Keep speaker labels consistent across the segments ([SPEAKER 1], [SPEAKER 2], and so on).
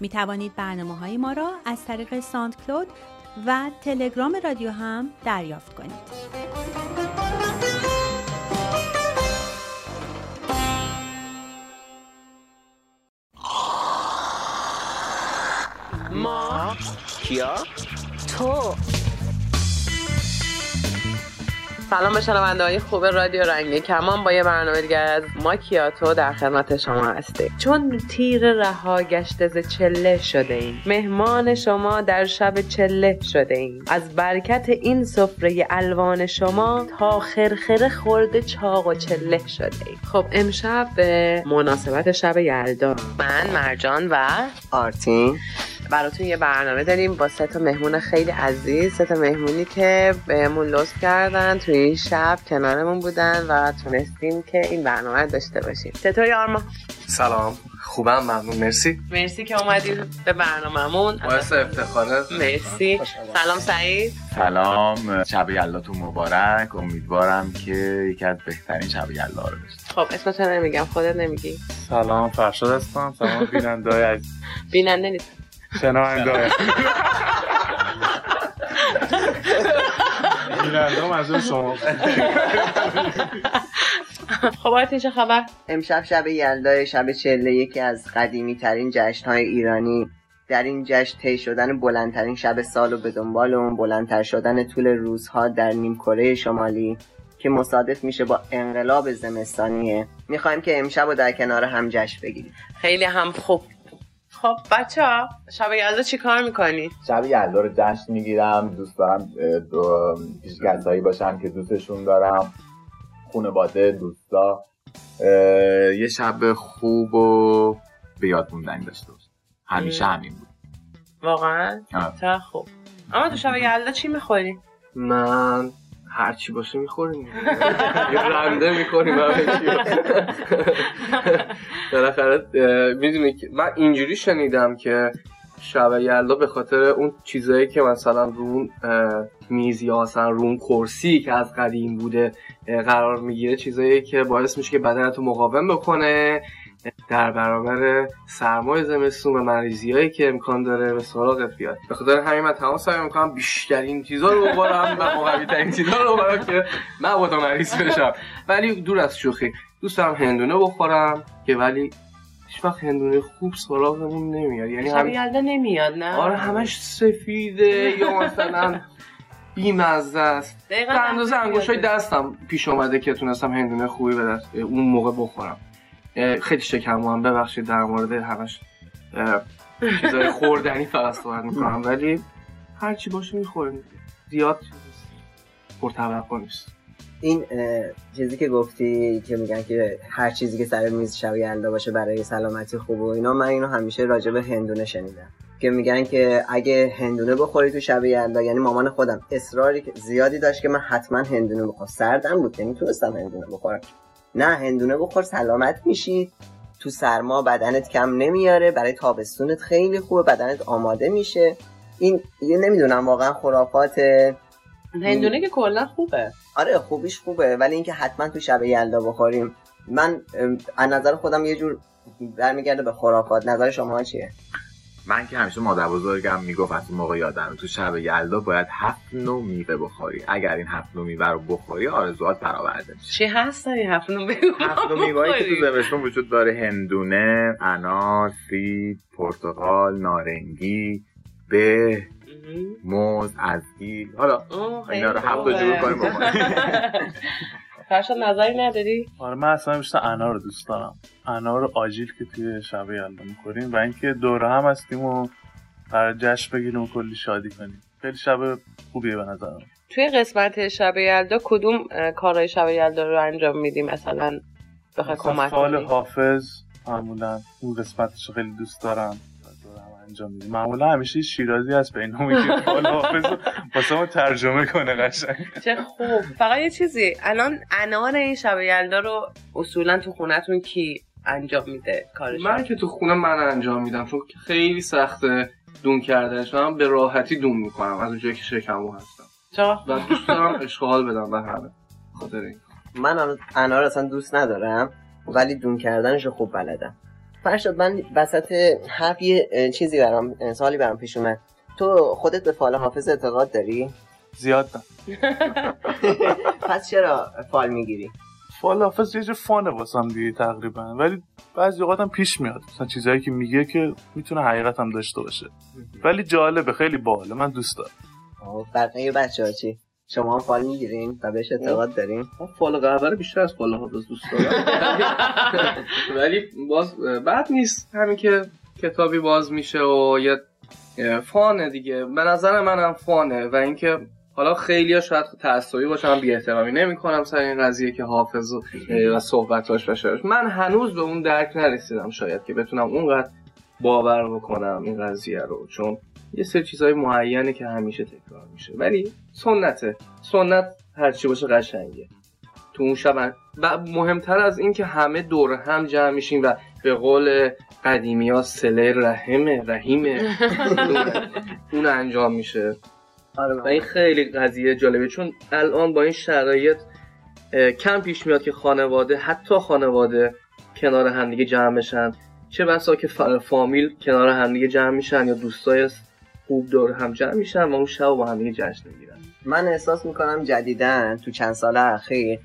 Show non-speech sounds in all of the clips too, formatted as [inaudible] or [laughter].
[SPEAKER 1] می توانید برنامه های ما را از طریق ساند کلود و تلگرام رادیو هم دریافت کنید.
[SPEAKER 2] ما؟ کیا؟ تو. سلام به شنونده های خوب رادیو رنگی کمان. با یه برنامه دیگر از ماکیاتو در خدمت شما هستیم. چون تیر رها گشته ز چله شده ایم مهمان شما در شب چله شده ایم از برکت این سفره الوان شما تا خرخره خورده چاق و چله شده ایم خب امشب به مناسبت شب یلدا. من مرجان و
[SPEAKER 3] آرتین.
[SPEAKER 2] براتون یه برنامه داریم با سه تا مهمون خیلی عزیز. سه تا مهمونی که بهمون لطف کردن توی این شب کنارمون بودن و تونستیم که این برنامه رو داشته باشیم. چطوری آرما؟
[SPEAKER 4] سلام. خوبم ممنون. مرسی.
[SPEAKER 2] مرسی که اومدی به برنامهمون.
[SPEAKER 4] باعث افتخاره.
[SPEAKER 2] مرسی. سلام سعید.
[SPEAKER 5] سلام. شب یلاتون مبارک. امیدوارم که یکی از بهترین شب یلا رو بشه
[SPEAKER 2] خب اسمتو نمیگم خودت نمیگی.
[SPEAKER 4] سلام فرشاد هستم. سلام بیننده عزیز.
[SPEAKER 2] بیننده نیست.
[SPEAKER 4] شنونده. های بیننده منظور شما.
[SPEAKER 2] خب آرتین چه خبر؟
[SPEAKER 3] امشب شب یلدا شب چله یکی از قدیمی ترین جشن های ایرانی. در این جشن طی شدن بلندترین شب سال و به دنبال اون بلندتر شدن طول روزها در نیم کره شمالی که مصادف میشه با انقلاب زمستانیه. می‌خوایم که امشب رو در کنار هم جشن بگیریم.
[SPEAKER 2] خیلی هم خوب. خب بچه ها شب یلدا چی کار می‌کنی؟
[SPEAKER 5] شب یلدا رو جشن می‌گیرم دوست دارم دو پیش کسایی باشم که دوستشون دارم خانواده دوستا یه شب خوب و به یاد موندنی داشته باشه همیشه همین بود
[SPEAKER 2] واقعا؟ چه خوب اما تو شب یلدا چی می‌خوری؟
[SPEAKER 4] من هر چی باشه می‌خوریم. رنده می‌کنیم بالاخره می‌دونی که من اینجوری شنیدم که شب یلدا به خاطر اون چیزایی که مثلا رون میز یا مثلا رون کرسی که از قدیم بوده قرار می‌گیره چیزایی که باعث میشه که بدنتو مقاوم بکنه. در برابر سرمای زمستون و مریضی هایی که امکان داره به سراغت بیاد. به خاطر همین من تمام سعی می‌کنم بیشترین چیزا رو بخورم و مقوی ترین چیزا رو بخورم که مبادا مریض بشم. ولی دور از شوخی دوست دارم هندونه بخورم که ولی هیچ وقت هندونه خوب سراغمون نمیاد. یعنی هم...
[SPEAKER 2] یلدا نمیاد نه؟
[SPEAKER 4] آره همش سفیده یا مثلا بیمزه است. به اندازه انگوشای
[SPEAKER 2] یاده.
[SPEAKER 4] دستم پیش اومده که تونستم هندونه خوبی به دست اون موقع بخورم. خیلی شکم هم ببخشید در مورد همش چیزای خوردنی فقط صحبت می‌کنم. ولی هر چی باشه می‌خوریم. زیاد پرتوقع نیست.
[SPEAKER 3] این چیزی که گفتی که میگن که هر چیزی که سر میز شب یلدا باشه برای سلامتی خوب و اینا من اینو همیشه راجع به هندونه شنیدم. که میگن که اگه هندونه بخوری تو شب یلدا یعنی مامان خودم اصراری زیادی داشت که من حتما هندونه بخورم. سردم بود که می‌تونستم هندونه بخورم. نه هندونه بخور سلامت میشی. تو سرما بدنت کم نمیاره برای تابستونت خیلی خوبه بدنت آماده میشه. این یه نمی‌دونم واقعا خرافات
[SPEAKER 2] هندونه که کلا خوبه.
[SPEAKER 3] آره خوبیش خوبه ولی اینکه حتما تو شب یلدا بخوریم. من از نظر خودم یه جور برمیگرده به خرافات. نظر شما چیه؟
[SPEAKER 5] من که همیشه مادر بزرگم می‌گفت از اون موقع یادم تو شب یلدا باید هفت نوع میوه بخوری. اگر این هفت نوع میوه رو بخوری آرزوات برآورده میشه.
[SPEAKER 2] چی هست داری هفت نو بگو
[SPEAKER 5] هفت نوع میوه‌ای که تو زمستون وجود داره هندونه انار سیب پرتقال نارنگی به موز ازگیل. حالا اینا رو
[SPEAKER 2] خوبه.
[SPEAKER 5] جور کنیم. [laughs] [laughs]
[SPEAKER 2] فرشاد نظری نداری؟
[SPEAKER 6] آره من اصلا بیشتر انار رو دوست دارم. انار آجیل که توی شب یلدا می‌خوریم و اینکه دور هم هستیم و برای جشن بگیریم و کلی شادی کنیم. خیلی شب خوبیه به نظرم.
[SPEAKER 2] توی قسمت شب یلدا کدوم کارهای شب یلدا رو انجام میدی؟ مثلا بخوای کمک
[SPEAKER 6] فال حافظ معمولا اون قسمتش رو خیلی دوست دارم. انجام میدیم معمولا همیشه شیرازی هست به اینو میگه. [laughs] فال حافظ واسه ترجمه کنه قشنگ.
[SPEAKER 2] چه خوب. فقط یه چیزی. الان انار این شب یلدا رو اصولا تو خونتون کی انجام میده کارش
[SPEAKER 4] من که تو خونه من انجام میدم چون خیلی سخته دون کردنش. من به راحتی دون می‌کنم از اونجایی که شکمو هستم.
[SPEAKER 2] چرا؟
[SPEAKER 4] و دوست دارم اشغال بدم به همه. خاطر این.
[SPEAKER 3] من انار اصلا دوست ندارم ولی دون کردنش رو خوب بلدم. فرشاد من وسط حرف یه چیزی برام اه، سوالی برام پیش اومد. تو خودت به فال حافظ اعتقاد داری؟
[SPEAKER 6] زیاد نه. [laughs]
[SPEAKER 3] پس چرا فال می‌گیری؟
[SPEAKER 6] فال حافظ یه جور فانه واسم دیگه تقریبا. ولی بعضی اوقات هم پیش میاد. مثلا چیزایی که میگه که می‌تونه حقیقت هم داشته باشه. ولی جالبه خیلی باحاله. من دوست دارم.
[SPEAKER 3] بقیه بچه ها چی؟ شما هم فال می‌گیرین و بهش اعتقاد دارین.
[SPEAKER 4] من فال قهوه رو بیشتر از فال حافظ دوست دارم. [laughs] ولی باز بد نیست همین که کتابی باز میشه و یه فانه دیگه. به نظر منم فانه و اینکه حالا خیلی ها شاید تعصبی باشم بی احترامی نمی کنم سر این قضیه که حافظ و, و صحبتاش و شعرش. من هنوز به اون درک نرسیدم شاید که بتونم اونقدر باور بکنم این قضیه رو چون یه سری چیزهای معینه که همیشه تکرار میشه. ولی سنته سنت هرچی باشه قشنگه. تو اون شب و مهمتر از این که همه دور هم جمع میشیم و به قول قدیمی ها سله رحمه رحیمه. [laughs] اون- انجام میشه. و این خیلی قضیه جالبه. چون الان با این شرایط کم پیش میاد که خانواده حتی خانواده کنار همدیگه جمع بشن. چه بسا که فامیل کنار همدیگه جمع میشن یا دوستای خوب دور هم جمع میشن و اون شب با همدیگه جشن می‌گیرن
[SPEAKER 3] من احساس می‌کنم جدیدن تو چند سال اخیر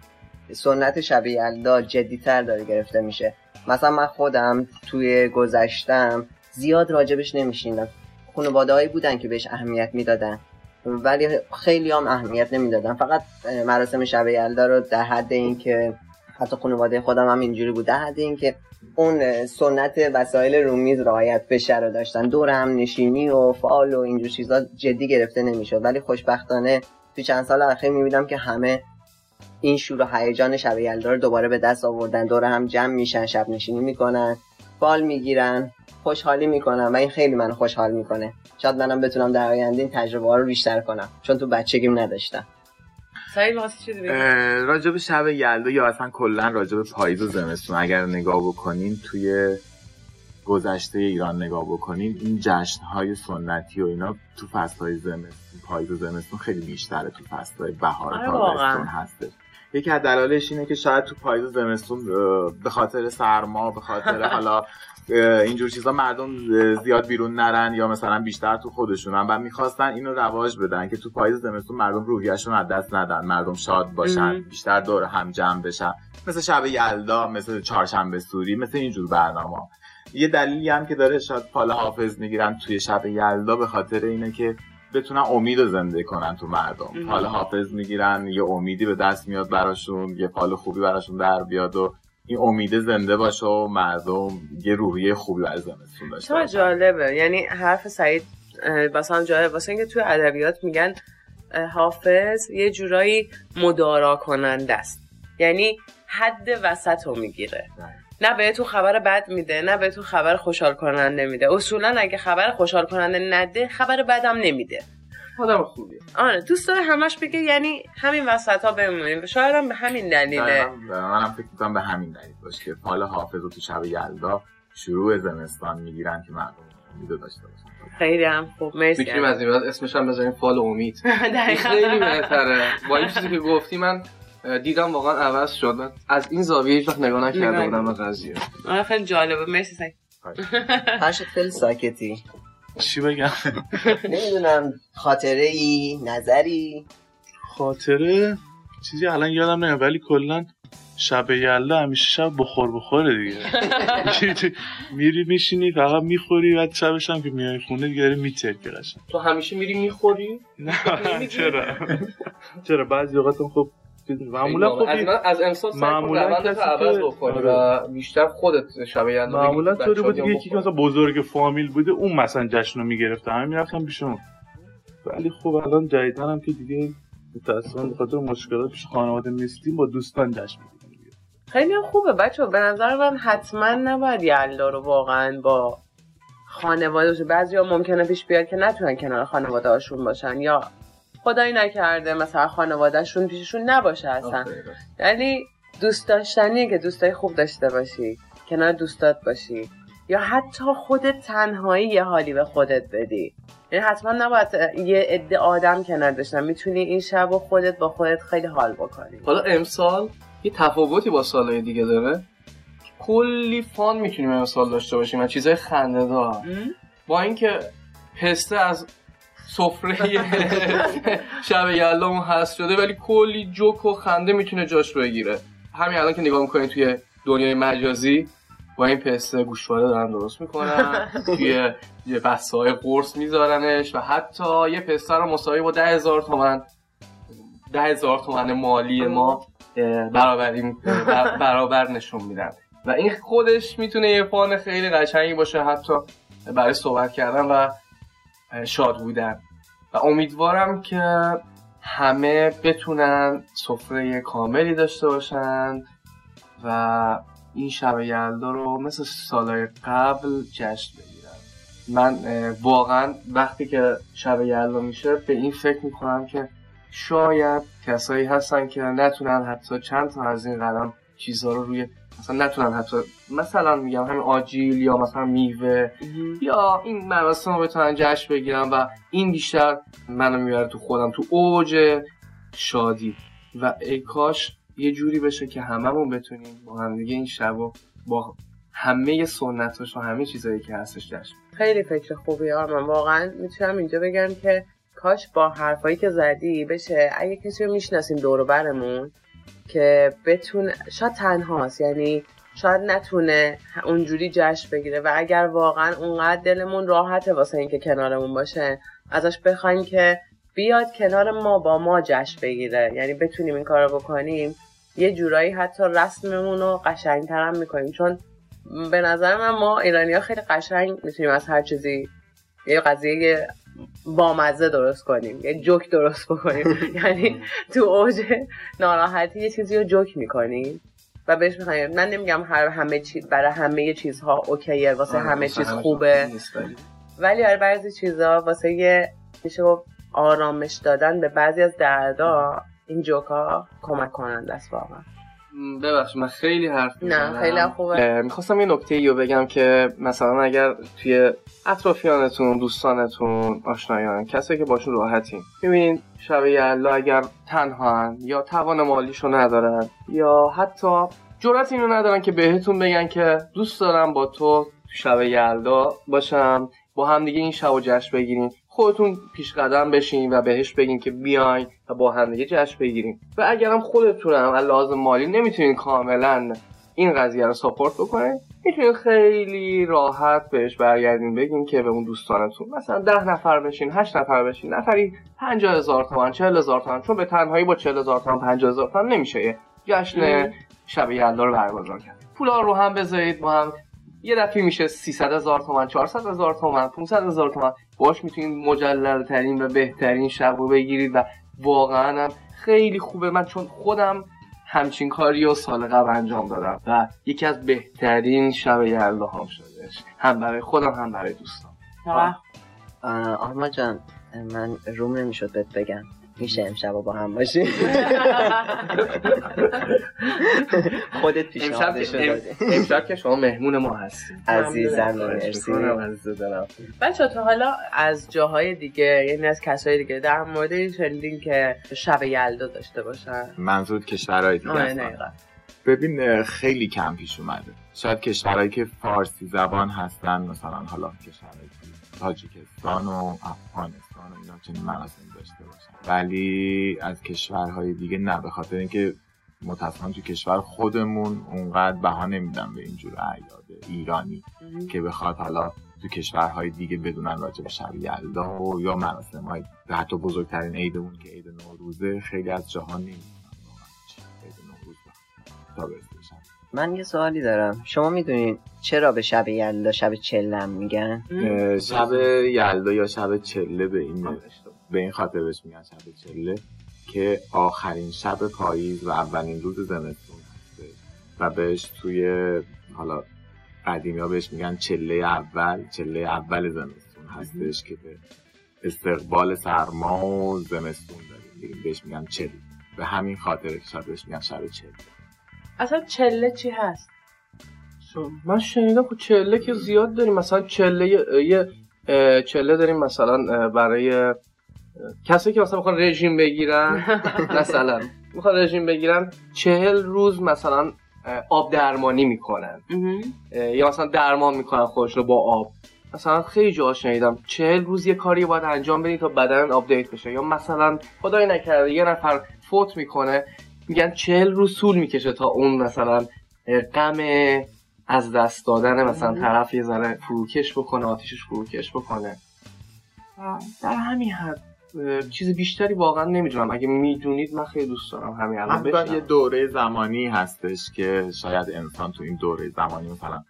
[SPEAKER 3] سنت شب یلدا جدیتر داره گرفته میشه. مثلا من خودم توی گذشتم زیاد راجبش نمیشیندم. خانواده هایی بودن که بهش اهمیت می‌دادن. ولی خیلی هم اهمیت نمی‌دادن. فقط مراسم شب یلدا رو در حد اینکه حتی خانواده خودم هم اینجوری بود. در حد اینکه اون سنت وسایل رومیز رعایت بشه رو داشتن. دور هم نشینی و فال و اینجور چیزا جدی گرفته نمی‌شد. ولی خوشبختانه تو چند سال اخیر می‌بینم که همه این شور و هیجان شب یلدا رو دوباره به دست آوردن. دور هم جمع میشن شب نشینی می‌کنن فال می‌گیرن خوشحالی می‌کنن و این خیلی منو خوشحال می‌کنه. شاید منم بتونم در آینده این تجربه ها رو بیشتر کنم. چون تو بچگیم نداشتم.
[SPEAKER 5] راجع به شب یلدا یا اصلا کلا راجع به پاییز و زمستون اگر نگاه بکنین توی گذشته ایران نگاه بکنین این جشنهای سنتی و اینا تو فصلهای زمستون پاییز و زمستون خیلی بیشتره تو فصلهای بهار
[SPEAKER 2] آره.
[SPEAKER 5] تابستون هستش یکی از دلایلش اینه که شاید تو پاییز و زمستون به خاطر سرما به خاطر [laughs] حالا اینجور چیزا مردم زیاد بیرون نرن یا مثلا بیشتر تو خودشونن و می‌خواستن اینو رواج بدن که تو پاییز زمستون مردم روحیهشون از دست ندن مردم شاد باشن. بیشتر دور هم جمع بشن مثل شب یلدا مثل چهارشنبه سوری مثل اینجور برنامه یه دلیلی هم که داره شاید فال حافظ می‌گیرن توی شب یلدا به خاطر اینه که بتونن امید رو زنده کنن تو مردم. فال حافظ می‌گیرن یه امیدی به دست میاد براشون یه فال خوبی براشون در بیاد و این امیده زنده باشه و مردم یه روحیه خوبی برای زمستون داشته
[SPEAKER 2] چرا جالبه. یعنی حرف سعید هم جالبه واسه اینکه توی ادبیات میگن حافظ یه جورایی مدارا کننده است. یعنی حد وسط رو می‌گیره. نه بهتون خبر بد میده نه بهتون خبر خوشحال کننده میده. اصولا اگه خبر خوشحال کننده نده خبر بدم نمیده.
[SPEAKER 4] آدم خوبیه.
[SPEAKER 2] آره دوست داره همش بگه یعنی همین وسط ها بمونیم. شاید هم به همین دلیله.
[SPEAKER 5] منم فکر می‌کنم به همین دلیل باشه که فال حافظ تو شب یلدا شروع زمستان می‌گیرن که مردم امیدو داشته باشن.
[SPEAKER 2] خیلی هم خوب مرسی.
[SPEAKER 4] می‌تونیم از این بعد اسمش هم بذاریم فال امید. [laughs] خیلی بهتره. با این چیزی که گفتی من دیدم واقعا عوض شد. از این زاویه هیچ وقت نگاه نکرده بودم به قضیه.
[SPEAKER 2] آره خیلی جالبه. مرسی سعید
[SPEAKER 3] فرشت [laughs] خیلی ساکتی.
[SPEAKER 6] چی بگم؟
[SPEAKER 3] نمی‌دونم خاطره ای نظری.
[SPEAKER 6] خاطره؟ چیزی الان یادم نمیاد ولی کلا شب یلدا همیشه شب بخور بخوره دیگه. میری میشینی فقط می‌خوری بعد شبش هم که میای خونه دیگه داری میترکی
[SPEAKER 4] تو همیشه میری می‌خوری؟
[SPEAKER 6] نه چرا؟ چرا؟ بعضی اوقات هم خب معمولا خب
[SPEAKER 4] از, از امسال
[SPEAKER 6] معمولا کسی
[SPEAKER 4] عوض بکنی
[SPEAKER 6] آره.
[SPEAKER 4] و بیشتر خودت شب یلدا
[SPEAKER 6] معمولا طوری بود دیگه یکی که. مثلا بزرگ فامیل بوده اون مثلا جشن رو می‌گرفته همه می‌رفتن پیشون ولی خب الان جدیدن هم که دیگه متاسفانه به خاطر مشکلات پیش خانواده نیستیم با دوستان جشن می‌گیریم.
[SPEAKER 2] خیلی خوبه بچه به نظر من حتما نباید یلدا رو واقعا با خانواده باشه بعضی ها ممکنه پیش بیاد که نتونن کنار خانواده هاشون باشن یا خدایی نکرده مثلا خانوادهشون پیششون نباشه اصلا.
[SPEAKER 4] آفرین.
[SPEAKER 2] یعنی دوست داشتنیه که دوستای خوب داشته باشی کنار دوستات باشی. یا حتی خودت تنهایی یه حالی به خودت بدی. یعنی حتما نباید یه عده آدم کنار داشتن. می‌تونی این شب و خودت با خودت خیلی حال بکنی.
[SPEAKER 4] حالا امسال یه تفاوتی با سالهای دیگه داره. کلی فان می‌تونیم امسال داشته باشیم و چیزای خنده دار با اینکه پسته از سفره شب یلدامون هست شده ولی کلی جوک و خنده می‌تونه جاش بگیره. همین الان که نگاه می‌کنید توی دنیای مجازی با این پسته گوشواره دارن درست می‌کنن [laughs] توی یه بسته های قرص میذارنش و حتی یه پسته رو مساوی با ده هزار تومن ده هزار تومن مالی ما برابری بر- برابر نشون میدن. و این خودش می‌تونه یه فان خیلی قشنگی باشه حتی برای صحبت کردن و شاد بودن. و امیدوارم که همه بتونن سفره کاملی داشته باشن و این شب یلدا رو مثل سالهای قبل جشن بگیرن. من واقعا وقتی که شب یلدا میشه به این فکر می‌کنم که شاید کسایی هستن که نتونن حتی چند تا از این قدم چیزها رو روی مثلا نتونن حتی مثلا میگم همین آجیل یا مثلا میوه یا این مراسم رو بتونن جشن بگیرن و این بیشتر منو می‌بره تو خودم تو اوج شادی. و ای کاش یه جوری بشه که هممون بتونیم با هم دیگه این شب رو با همه سنتاش و همه چیزایی که هستش جشن
[SPEAKER 2] خیلی فکر خوبی من واقعا می‌تونم اینجا بگم که کاش با حرفایی که زدی بشه. اگه کسی رو می‌شناسیم دور برمون که بتونه شاید تنهاست یعنی شاید نتونه اونجوری جشن بگیره و اگر واقعا اونقدر دلمون راحته واسه اینکه کنارمون باشه ازش بخوایم که بیاد کنار ما با ما جشن بگیره. یعنی بتونیم این کارو بکنیم. یه جورایی حتی رسممون رو قشنگتر هم می‌کنیم. چون به نظر من ما ایرانی ها خیلی قشنگ می‌تونیم از هر چیزی یه قضیه بامزه درست کنیم. یه جوک درست بکنیم. [laughs] یعنی تو اوج ناراحتی یه چیزی رو جوک می‌کنیم و بهش می‌خوایم. من نمیگم هر همه چیز برای همه چیزها اوکیه واسه
[SPEAKER 4] آره،
[SPEAKER 2] همه چیز خوبه.
[SPEAKER 4] ولی
[SPEAKER 2] برای بعضی چیزها واسه یه میشه گفت آرامش دادن به بعضی از دردا این جوکا کمک کننده است واقعا.
[SPEAKER 4] م، ببخشید من خیلی حرف
[SPEAKER 2] نه. خیلی خوبه
[SPEAKER 4] می‌خواستم یه نکته رو بگم که مثلا اگر توی اطرافیانتون دوستانتون آشنایان کسی که باشون راحتین ببین شب یلدا اگر تنها یا توان مالیشو ندارن یا حتی جرأت اینو ندارن که بهتون بگن که دوست دارم با تو تو شب یلدا باشم با هم دیگه این شب و جشن بگیریم خودتون پیش قدم بشین و بهش بگین که بیاین و با هم دیگه جشن بگیریم و اگرم خودتونم از لحاظ مالی نمی‌تونین کاملا این قضیه رو ساپورت بکنین می‌تونین خیلی راحت بهش برگردین بگین که به اون دوستانتون. مثلا ده نفر بشین هشت نفر بشین نفری پنجاه هزار تومن چهل هزار تومن چون به تنهایی با چهل هزار تومن پنجاه هزار تومن نمیشه یه جشن شب یلدا رو برگزار کرد. پولا رو هم بذارید با هم یه دفعه میشه 300 هزار تومن 400 هزار تومن 500 هزار تومن باش می‌تونید مجلل ترین و بهترین شب رو بگیرید و واقعا هم خیلی خوبه من چون خودم همچین کاری رو سال قبل انجام دادم و یکی از بهترین شب یلدا هم شدش هم برای خودم هم برای دوستان
[SPEAKER 2] آه.
[SPEAKER 3] آه، آرما جان من روم نمی‌شد بهت بگم میشه امشب با هم باشیم [laughs] خودت
[SPEAKER 4] که,
[SPEAKER 3] دادی.
[SPEAKER 4] امشب که شما مهمون ما هستید.
[SPEAKER 3] عزیزم مرسی.
[SPEAKER 2] بچه تا حالا از جاهای دیگه یعنی از کسای دیگه در مورد این شنیدین که شب یلدا داشته باشن.
[SPEAKER 5] منظور کشورهای دیگه
[SPEAKER 2] آره
[SPEAKER 5] ببین خیلی کم پیش اومده. شاید کشورهایی که فارسی زبان هستن مثلا حالا کشورهایی تاجیکستان و افغانستان و اینا چنین مراسمی داشته باشن ولی از کشورهای دیگه نه به خاطر اینکه متاسفانه تو کشور خودمون اونقدر بها نمیدن به اینجور اعیاد ایرانی که بخواد حالا تو کشورهای دیگه بدونن راجع به شب یلدا و یا مراسم های حتی بزرگترین عیدمون که عید نوروزه خیلی از جهان نمی‌دونن عید نوروز تا.
[SPEAKER 3] من یه سوالی دارم. شما می‌دونین چرا به شب یلدا شب چلم میگن؟
[SPEAKER 5] شب یلدا یا شب چله به این به این خاطر بهش میگن شب چله که آخرین شب پاییز و اولین روز زمستون هستش و بهش توی حالا قدیمی ها بهش میگن چله اول چله اول زمستون هستش که به استقبال سرما و زمستون داریم. بهش میگن چله. به همین خاطر شب بهش میگن شب چله.
[SPEAKER 2] اصلا چله چی هست؟
[SPEAKER 4] من شنیدم خب چله که زیاد داریم مثلا چله یه چله داریم مثلا برای کسایی که مثلا می‌خوان رژیم بگیرن [laughs] مثلا می‌خوان رژیم بگیرن چهل روز مثلا آب درمانی می‌کنن. یا مثلا درمان می‌کنن خودش رو با آب. مثلا خیلی جا شنیدم چهل روز یه کاری باید انجام بدی تا بدن update بشه. یا مثلا خدای نکرده یه نفر فوت می‌کنه میگن چهل روز طول می‌کشه تا اون مثلا غم از دست دادن مثلا طرف یه ذره فروکش بکنه آتیشش فروکش بکنه. در همین حد چیز بیشتری واقعا نمی‌دونم. اگه می‌دونید من خیلی دوست دارم همین الان.
[SPEAKER 5] یه دوره زمانی هستش که شاید انسان تو این دوره زمانی مثلا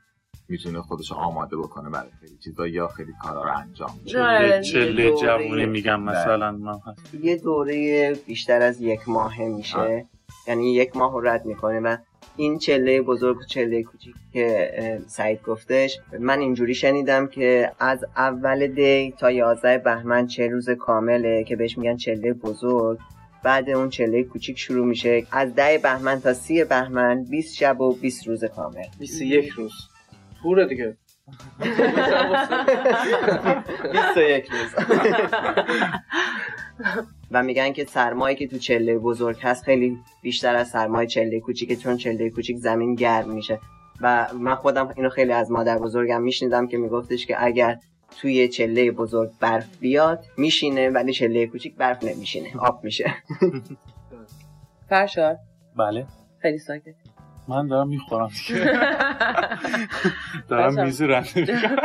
[SPEAKER 5] می‌تونه خودش رو آماده بکنه برای خیلی چیزا یا خیلی کارا رو انجام بده.
[SPEAKER 6] چله جوونی میگم مثلا من هست.
[SPEAKER 3] یه دوره بیشتر از یک ماهه میشه. یعنی یک ماه رو رد می‌کنه و این چله بزرگ و چله کوچیک که سعید گفتش من اینجوری شنیدم که از اول دی تا 11 بهمن چه روز کامله که بهش میگن چله بزرگ بعد اون چله کوچیک شروع میشه. از ده بهمن تا سی بهمن 20 شب و 20 روز کامل.
[SPEAKER 4] 21 روز. توره دیگه. [laughs]
[SPEAKER 3] 21 روز. [laughs] و میگن که سرمایه که تو چله بزرگ هست خیلی بیشتر از سرمایه چله کوچیکه چون چله کوچیک زمین گرم میشه. و من خودم اینو خیلی از مادر بزرگم میشنیدم که میگفتش که اگر توی چله بزرگ برف بیاد میشینه ولی چله کوچیک برف نمیشینه آب میشه. [laughs]
[SPEAKER 2] فرشاد؟
[SPEAKER 6] بله.
[SPEAKER 2] خیلی ساکت.
[SPEAKER 6] من دارم می‌خورم [laughs] دارم
[SPEAKER 2] بچه‌ها.
[SPEAKER 6] میز رنده می‌کنم.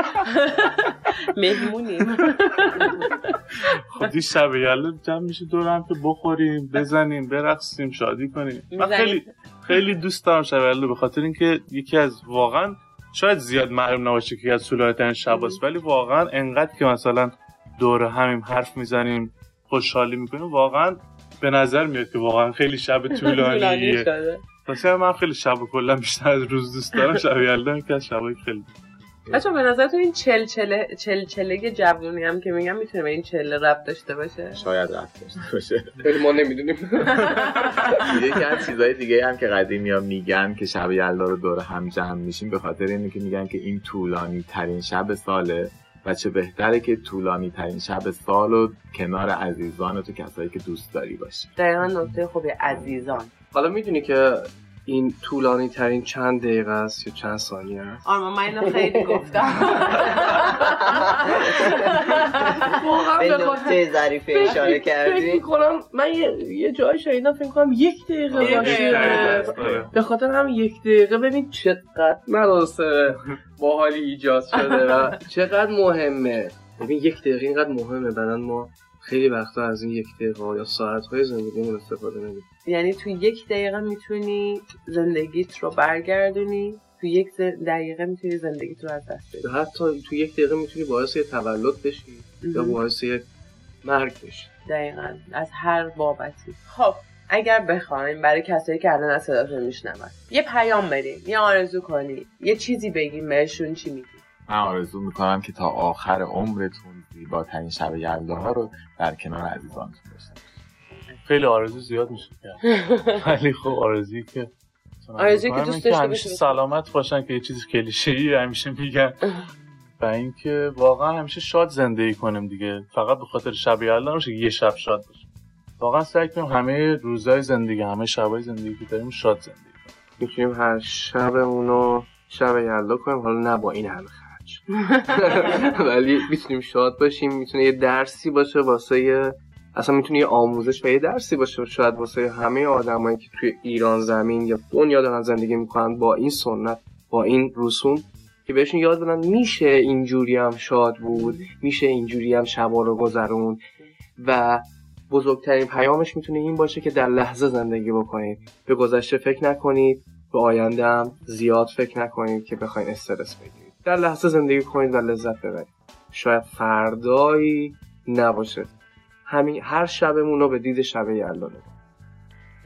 [SPEAKER 6] [laughs]
[SPEAKER 2] مهمونیم
[SPEAKER 6] خب شب یلدا جمع میشه دورم که بخوریم بزنیم برقصیم شادی کنیم من؟ خیلی خیلی دوست دارم شب یلدا به خاطر اینکه یکی از واقعا شاید زیاد معلوم نباشه که از طولانی شب است ولی واقعا انقدر که مثلا دور همیم حرف می‌زنیم خوشحالی می‌کنیم واقعا به نظر میاد که واقعا خیلی شب [laughs]
[SPEAKER 2] طولانی
[SPEAKER 6] طولانیه واسه من خیلی شب کلا بیشتر از روز دوست دارم شب یلدا یکی از شبای خیلی
[SPEAKER 2] بچه به نظرتون این چل چله چل چله جوونی هم که میگم می‌تونه به این چله رب داشته باشه؟
[SPEAKER 5] شاید رفت داشته باشه. [laughs]
[SPEAKER 4] خیلی ما نمی‌دونیم. [laughs]
[SPEAKER 5] یکی از چیزهای دیگه هم که قدیمی ها میگن که شب یلدا رو دور هم جمع میشیم به خاطر اینه که میگن که این طولانی ترین شب ساله و چه بهتره که طولانی ترین شب سال و کنار عزیزان تو کسایی که دوست داری باشی.
[SPEAKER 2] دقیقا نکته خوبی عزیزان.
[SPEAKER 4] حالا می‌دونی که این طولانی ترین چند دقیقه است یا چند ثانیه است؟
[SPEAKER 2] آرمان من اینو خیلی گفتم. واقعا
[SPEAKER 3] به نقطه ظریفه اشاره
[SPEAKER 4] فکر
[SPEAKER 3] کردی؟
[SPEAKER 4] می‌کنم من یه, یه جای شنیدم فکر کنم یک دقیقه
[SPEAKER 2] یک
[SPEAKER 4] باشه.
[SPEAKER 2] دقیقه.
[SPEAKER 6] آره.
[SPEAKER 4] به خاطر هم یک دقیقه ببین چقدر مراسم باحالی ایجاد شده و چقدر مهمه. ببین یک دقیقه اینقدر مهمه بعدا ما خیلی وقتا از این یک دقیقه یا ساعت های زندگیمون استفاده نمی‌کنیم.
[SPEAKER 2] یعنی تو یک دقیقه می‌تونی زندگیت رو برگردونی تو یک دقیقه می‌تونی زندگیت رو از دست بدی.
[SPEAKER 4] حتی تو یک دقیقه می‌تونی باعث یه تولد بشی یا. باعث یک مرگ بشی.
[SPEAKER 2] دقیقا. از هر بابتی. خب اگر بخوایم برای کسایی که الان از صداتون میشنون یه پیام بدیم یه آرزو کنی یه چیزی بگیم بهشون چی میگی
[SPEAKER 5] من آرزو می‌کنم که تا آخر عمرتون زیباترین شب یلدا ها رو در کنار عزیزانتون داشته باشید.
[SPEAKER 6] خیلی آرزو زیاد میشه کرد [laughs] ولی خب آرزویی که
[SPEAKER 2] آرزویی که دوست داشته
[SPEAKER 6] همیشه
[SPEAKER 2] باشی.
[SPEAKER 6] سلامت باشن که یه چیز کلیشه‌ای همیشه میگن. [laughs] و اینکه واقعا همیشه شاد زندگی کنیم دیگه. فقط به خاطر شب یلدا نمیشه که یه شب شاد باشیم. واقعا سعی کنیم همه روزای زندگی همه شبای زندگی که داریم شاد زندگی کنیم.
[SPEAKER 4] می‌تونیم هر شبمون رو شب یلدا کنیم. حالا نه با این همه خرج. [laughs] ولی می‌تونیم شاد باشیم. می‌تونه یه درسی باشه واسه اصلا می‌تونه یه آموزش و یه درسی باشه. شاید واسه همه آدمایی که توی ایران زمین یا دنیا دارن زندگی می‌کنن با این سنت با این رسوم که بهشون یاد بدن میشه اینجوری هم شاد بود میشه اینجوری هم شبا رو گذرون. و بزرگترین پیامش می‌تونه این باشه که در لحظه زندگی بکنید. به گذشته فکر نکنید به آینده هم زیاد فکر نکنید که بخواید استرس بگیرید. در لحظه زندگی کنید و لذت ببرید. شاید فردایی نباشه. همین هر شبمون رو به دید شب یلدا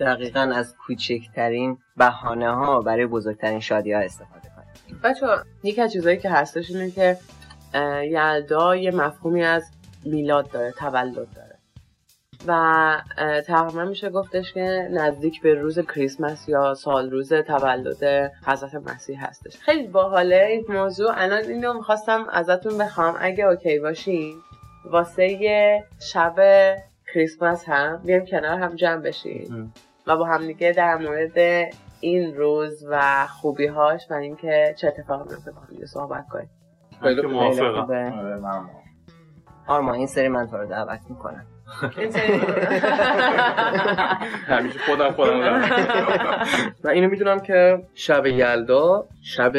[SPEAKER 3] دقیقا از کوچکترین بهانه ها برای بزرگترین شادی ها استفاده کنید
[SPEAKER 2] بچه یکی از چیزهایی که هستش اینه که یلدا یه مفهومی از میلاد داره تولد داره. و تقریبا میشه گفتش که نزدیک به روز کریسمس یا سال روز تولد حضرت مسیح هستش. خیلی باحاله این موضوع. الان اینو می‌خواستم ازتون بخوام. اگه اوکی باشین. واسه شب کریسمس هم بیایم کنار هم جمع بشین و با هم دیگه در مورد این روز و خوبی هاش و اینکه چه اتفاقی میفته با هم صحبت کنیم.
[SPEAKER 6] خیلی موافقم.
[SPEAKER 5] آره، من
[SPEAKER 3] آرما این سری من تو رو دعوت می‌کنم.
[SPEAKER 4] همیشه خودم خودم و [laughs] اینو می‌دونم که شب یلدا شب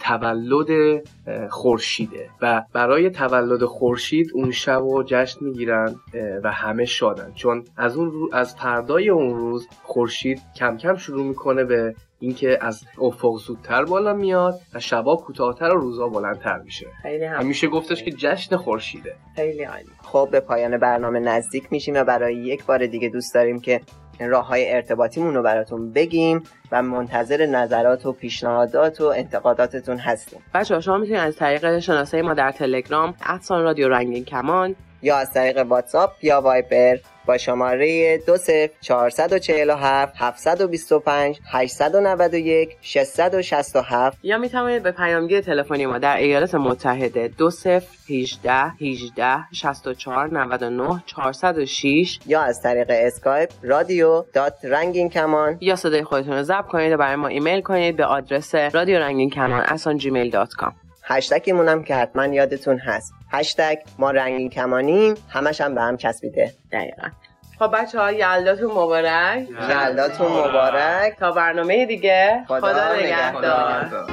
[SPEAKER 4] تولد خورشیده و برای تولد خورشید اون شب رو جشن می‌گیرن و همه شادن. چون از اون رو از فردای اون روز خورشید کم کم شروع می‌کنه به اینکه از افق زودتر بالا میاد و شبا کوتاهتر و روزا بلندتر میشه.
[SPEAKER 2] خیلی هم
[SPEAKER 4] همیشه گفتش که جشن خورشیده.
[SPEAKER 2] خیلی عالی.
[SPEAKER 3] خب به پایان برنامه نزدیک میشیم و برای یک بار دیگه دوست داریم که راه های ارتباطیمون رو براتون بگیم و منتظر نظرات و پیشنهادات و انتقاداتتون هستیم.
[SPEAKER 2] بچه شما می‌تونید از طریق شناسه ما در تلگرام افسان رادیو رنگین کمان
[SPEAKER 3] یا از طریق واتساپ یا وایپر با شماره 20447 725 891 667
[SPEAKER 2] یا می‌توانید به پیامگیر تلفنی ما در ایالات متحده 2018 18 64 99 406
[SPEAKER 3] یا از طریق اسکایپ رادیو dot رنگین کمان.
[SPEAKER 2] یا صدای خودتون رو ضبط کنید و برای ما ایمیل کنید به آدرس رادیو رنگین کمان gmail.com
[SPEAKER 3] هشتگمون هم که حتما یادتون هست. هشتگ ما رنگین کمانیم همش هم به هم چسبیده.
[SPEAKER 2] دقیقا. خب بچه ها یلداتون مبارک.
[SPEAKER 3] یلداتون مبارک.
[SPEAKER 2] تا برنامه دیگه.
[SPEAKER 3] خدا
[SPEAKER 2] خدا
[SPEAKER 3] نگهدار.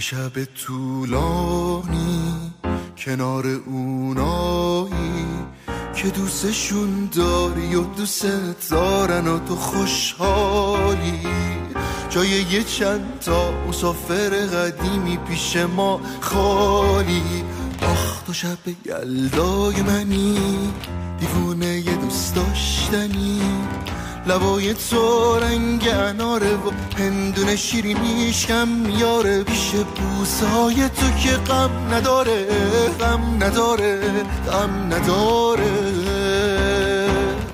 [SPEAKER 7] شب طولانی کنار اونایی که دوستشون داری و دوست دارن و تو خوشحالی. جای یه چند تا مسافر قدیمی پیش ما خالی. آخ تو شب یلدای منی دیوونه یه دوست داشتنی. لبای تو رنگ اناره و هندونه شیرینیش کم میاره. پیش بوسه های تو که غم نداره غم نداره غم نداره.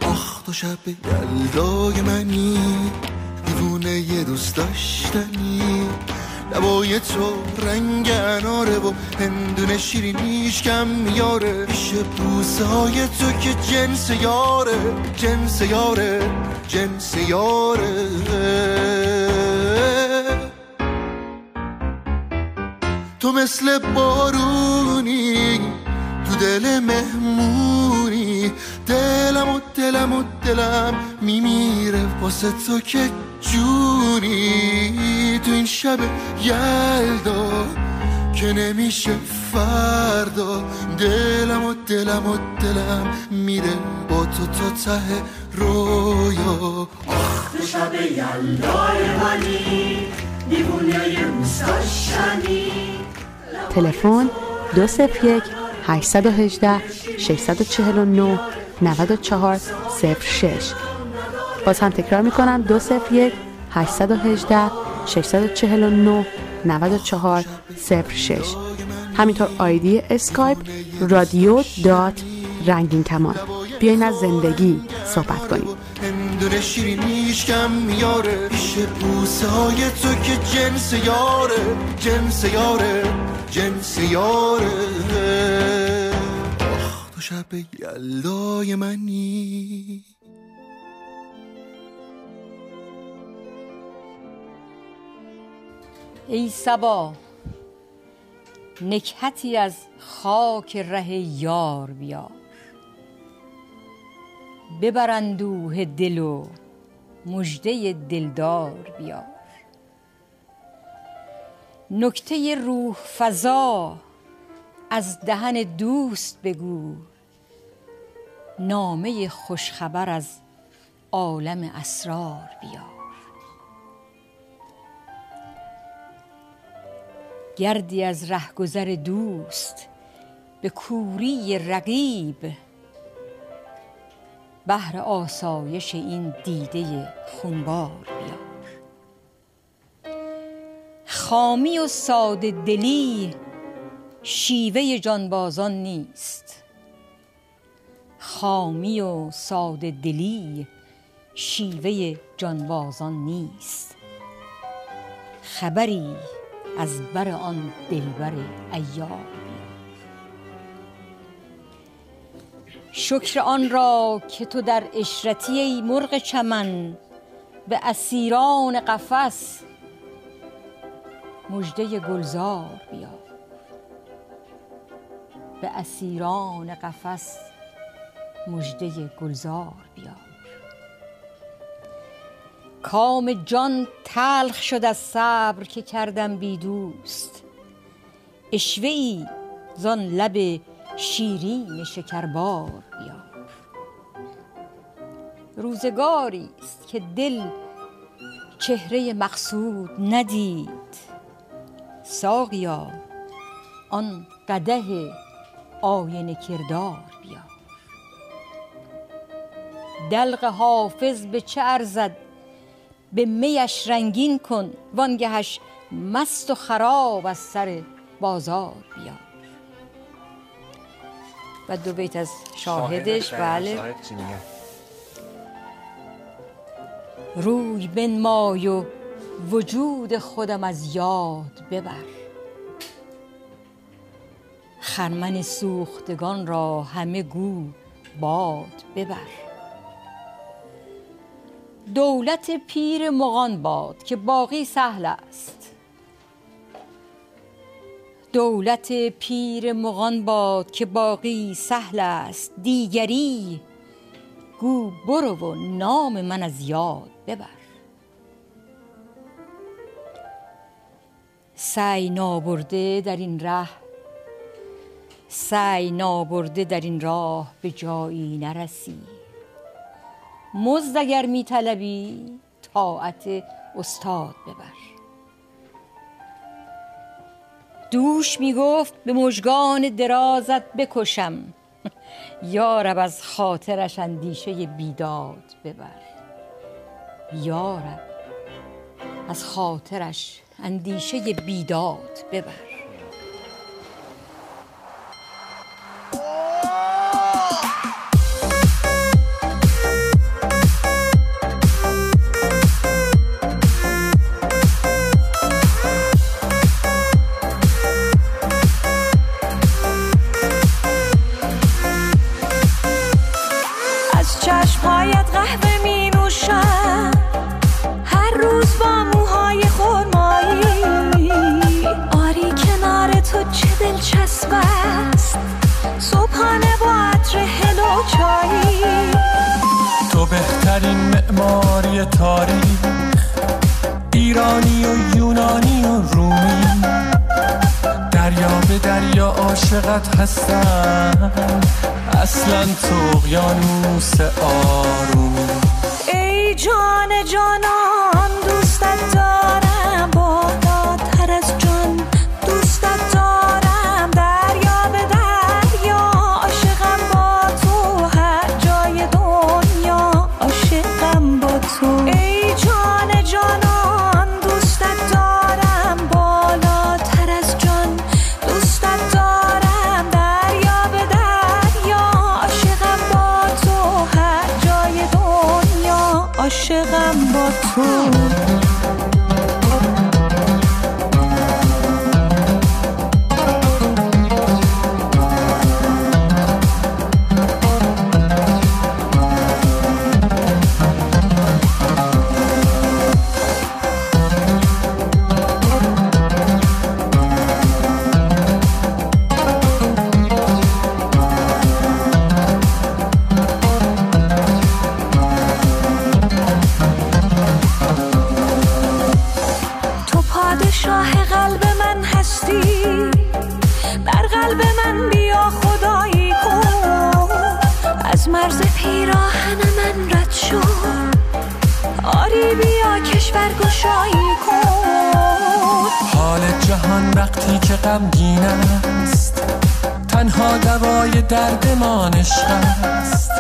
[SPEAKER 7] آخ تو شب یلدای منی. دیوونه یه دوست داشتنی. لبای تو رنگ اناره و هندونه شیرینیش کم میاره. پیش بوسه های تو که جنس یاره جنس یاره جنس یاره. تو مثل بارونی تو دل مهمونی. دلم و دلم و دلم میمیره واسه تو که جونی تو این شب یلدا که نمیشه فردا. دلم و دلم و دلم میره با تو تا ته رویا.
[SPEAKER 8] تو شب یلدای منی دیوونه یه دوست داشتنی
[SPEAKER 9] تلفن 201 818 649 94 06 باز هم تکرار می‌کنم. 201 818 649 94 06 همینطور ID اسکایپ رادیو dot رنگین کمان. بیاین از زندگی صحبت کنیم.
[SPEAKER 7] هندونه شیرینیش کم میاره. پیش بوسه های تو که جنس یاره. جنس یاره. جنس یاره. آخ تو شب یلدای منی.
[SPEAKER 10] ای سبا نکهتی از خاک ره یار بیار. ببر اندوه دل و مژده دلدار بیار. نکته روح فضا از دهن دوست بگو. نامه خوشخبر از عالم اسرار بیار. گردی از رهگذر دوست به کوری رقیب. بهر آسایش این دیده خونبار بیار. خامی و ساده دلی شیوه جانبازان نیست. خامی و ساده دلی شیوه جانبازان نیست. خبری از بر آن دلبر عیار بیار شکر آن را که تو در عشرتی ای مرغ چمن به اسیران قفس مژده گلزار بیار. به اسیران قفس مژده گلزار بیار. کام جان تلخ شد از صبر که کردم بی دوست. عشوه ای زان لب شیرین شکربار بیار. روزگاری است که دل چهره مقصود ندید. ساقیا آن قدح آینه کردار بیار. دلق حافظ به چه ارزد به میش رنگین کن وانگهش مست و خراب از سر بازار بیار. و دو بیت از شاهدش بله. روی بنمای و وجود خودم از یاد ببر. خرمن سوختگان را همه گو باد ببر. دولت پیر مغان باد که باقی سهل است. دولت پیر مغان باد که باقی سهل است. دیگری گو برو و نام من از یاد ببر. سعی نابرده در این ره سعی نابرده در این راه به جایی نرسی. مزد اگر می طلبی طاعت استاد ببر. دوش می گفت به مژگان درازت بکشم. یارب از خاطرش اندیشه بیداد ببر. یارب از خاطرش اندیشه بیداد ببر.
[SPEAKER 11] تاریخ ایرانی و یونانی و رومی. دریا به دریا عاشقت هستم اصلا تو اقیانوس آرومی.
[SPEAKER 1] ای جان جانان دوستت دارم.
[SPEAKER 11] درد ما عشق است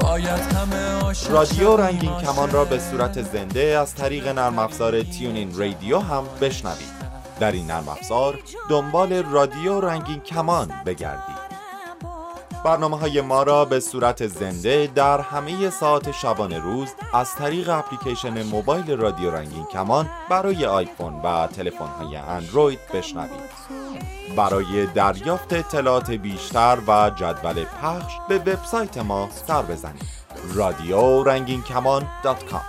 [SPEAKER 11] باید همه عاشق
[SPEAKER 12] رادیو رنگین کمان را به صورت زنده از طریق نرم افزار تیونین رادیو هم بشنوید. در این نرم افزار دنبال رادیو رنگین کمان بگردید. برنامه های ما را به صورت زنده در همه ساعت شبانه روز از طریق اپلیکیشن موبایل رادیو رنگین کمان برای آیفون و تلفن های اندروید بشنوید. برای دریافت اطلاعات بیشتر و جدول پخش به وبسایت ما سر بزنید. رادیو رنگین کمان دات کام.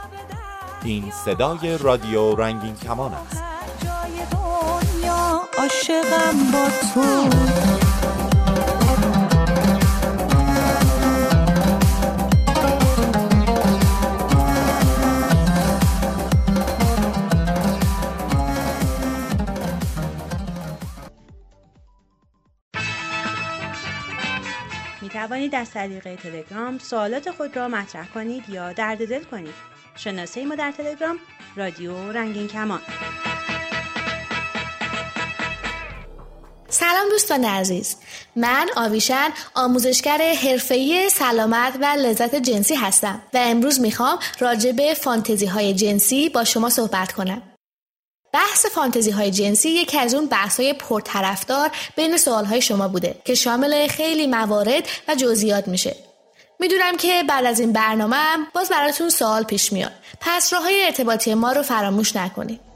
[SPEAKER 12] این صدای رادیو رنگین کمان است
[SPEAKER 13] عاشقم با تو.
[SPEAKER 1] توانید از طریق تلگرام سوالات خود را مطرح کنید یا درد دل کنید. شناسه ما در تلگرام رادیو رنگین کمان.
[SPEAKER 14] سلام دوستان عزیز من آویشن آموزشگر حرفه‌ای سلامت و لذت جنسی هستم و امروز می‌خوام راجع به فانتزی های جنسی با شما صحبت کنم بحث فانتزی های جنسی یکی از اون بحث های پرطرفدار بین سوال های شما بوده که شامل خیلی موارد و جزئیات میشه. می‌دونم که بعد از این برنامه باز براتون سوال پیش میاد. پس راه های ارتباطی ما رو فراموش نکنید.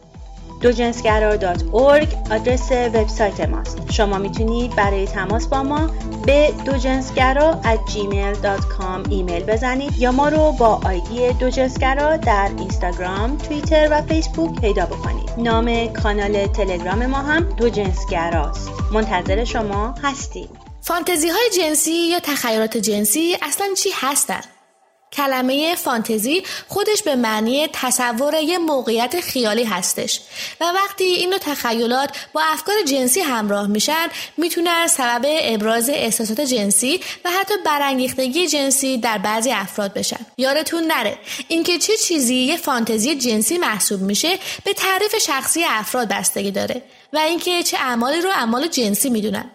[SPEAKER 1] دوجنسگرا.org آدرس وبسایت ماست. شما می‌تونید برای تماس با ما به دوجنسگرا at gmail.com ایمیل بزنید یا ما رو با آیدی دوجنسگرا در اینستاگرام، توییتر و فیسبوک پیدا بکنید. نام کانال تلگرام ما هم دوجنسگراست. منتظر شما هستیم.
[SPEAKER 14] فانتزی های جنسی یا تخیلات جنسی اصلا چی هستن؟ کلمه فانتزی خودش به معنی تصور یه موقعیت خیالی هستش و وقتی این تخیلات با افکار جنسی همراه میشن می‌تونن سبب ابراز احساسات جنسی و حتی برانگیختگی جنسی در بعضی افراد بشن. یادتون نره اینکه چه چیزی یه فانتزی جنسی محسوب میشه به تعریف شخصی افراد بستگی داره و اینکه چه اعمالی رو اعمال جنسی می‌دونن.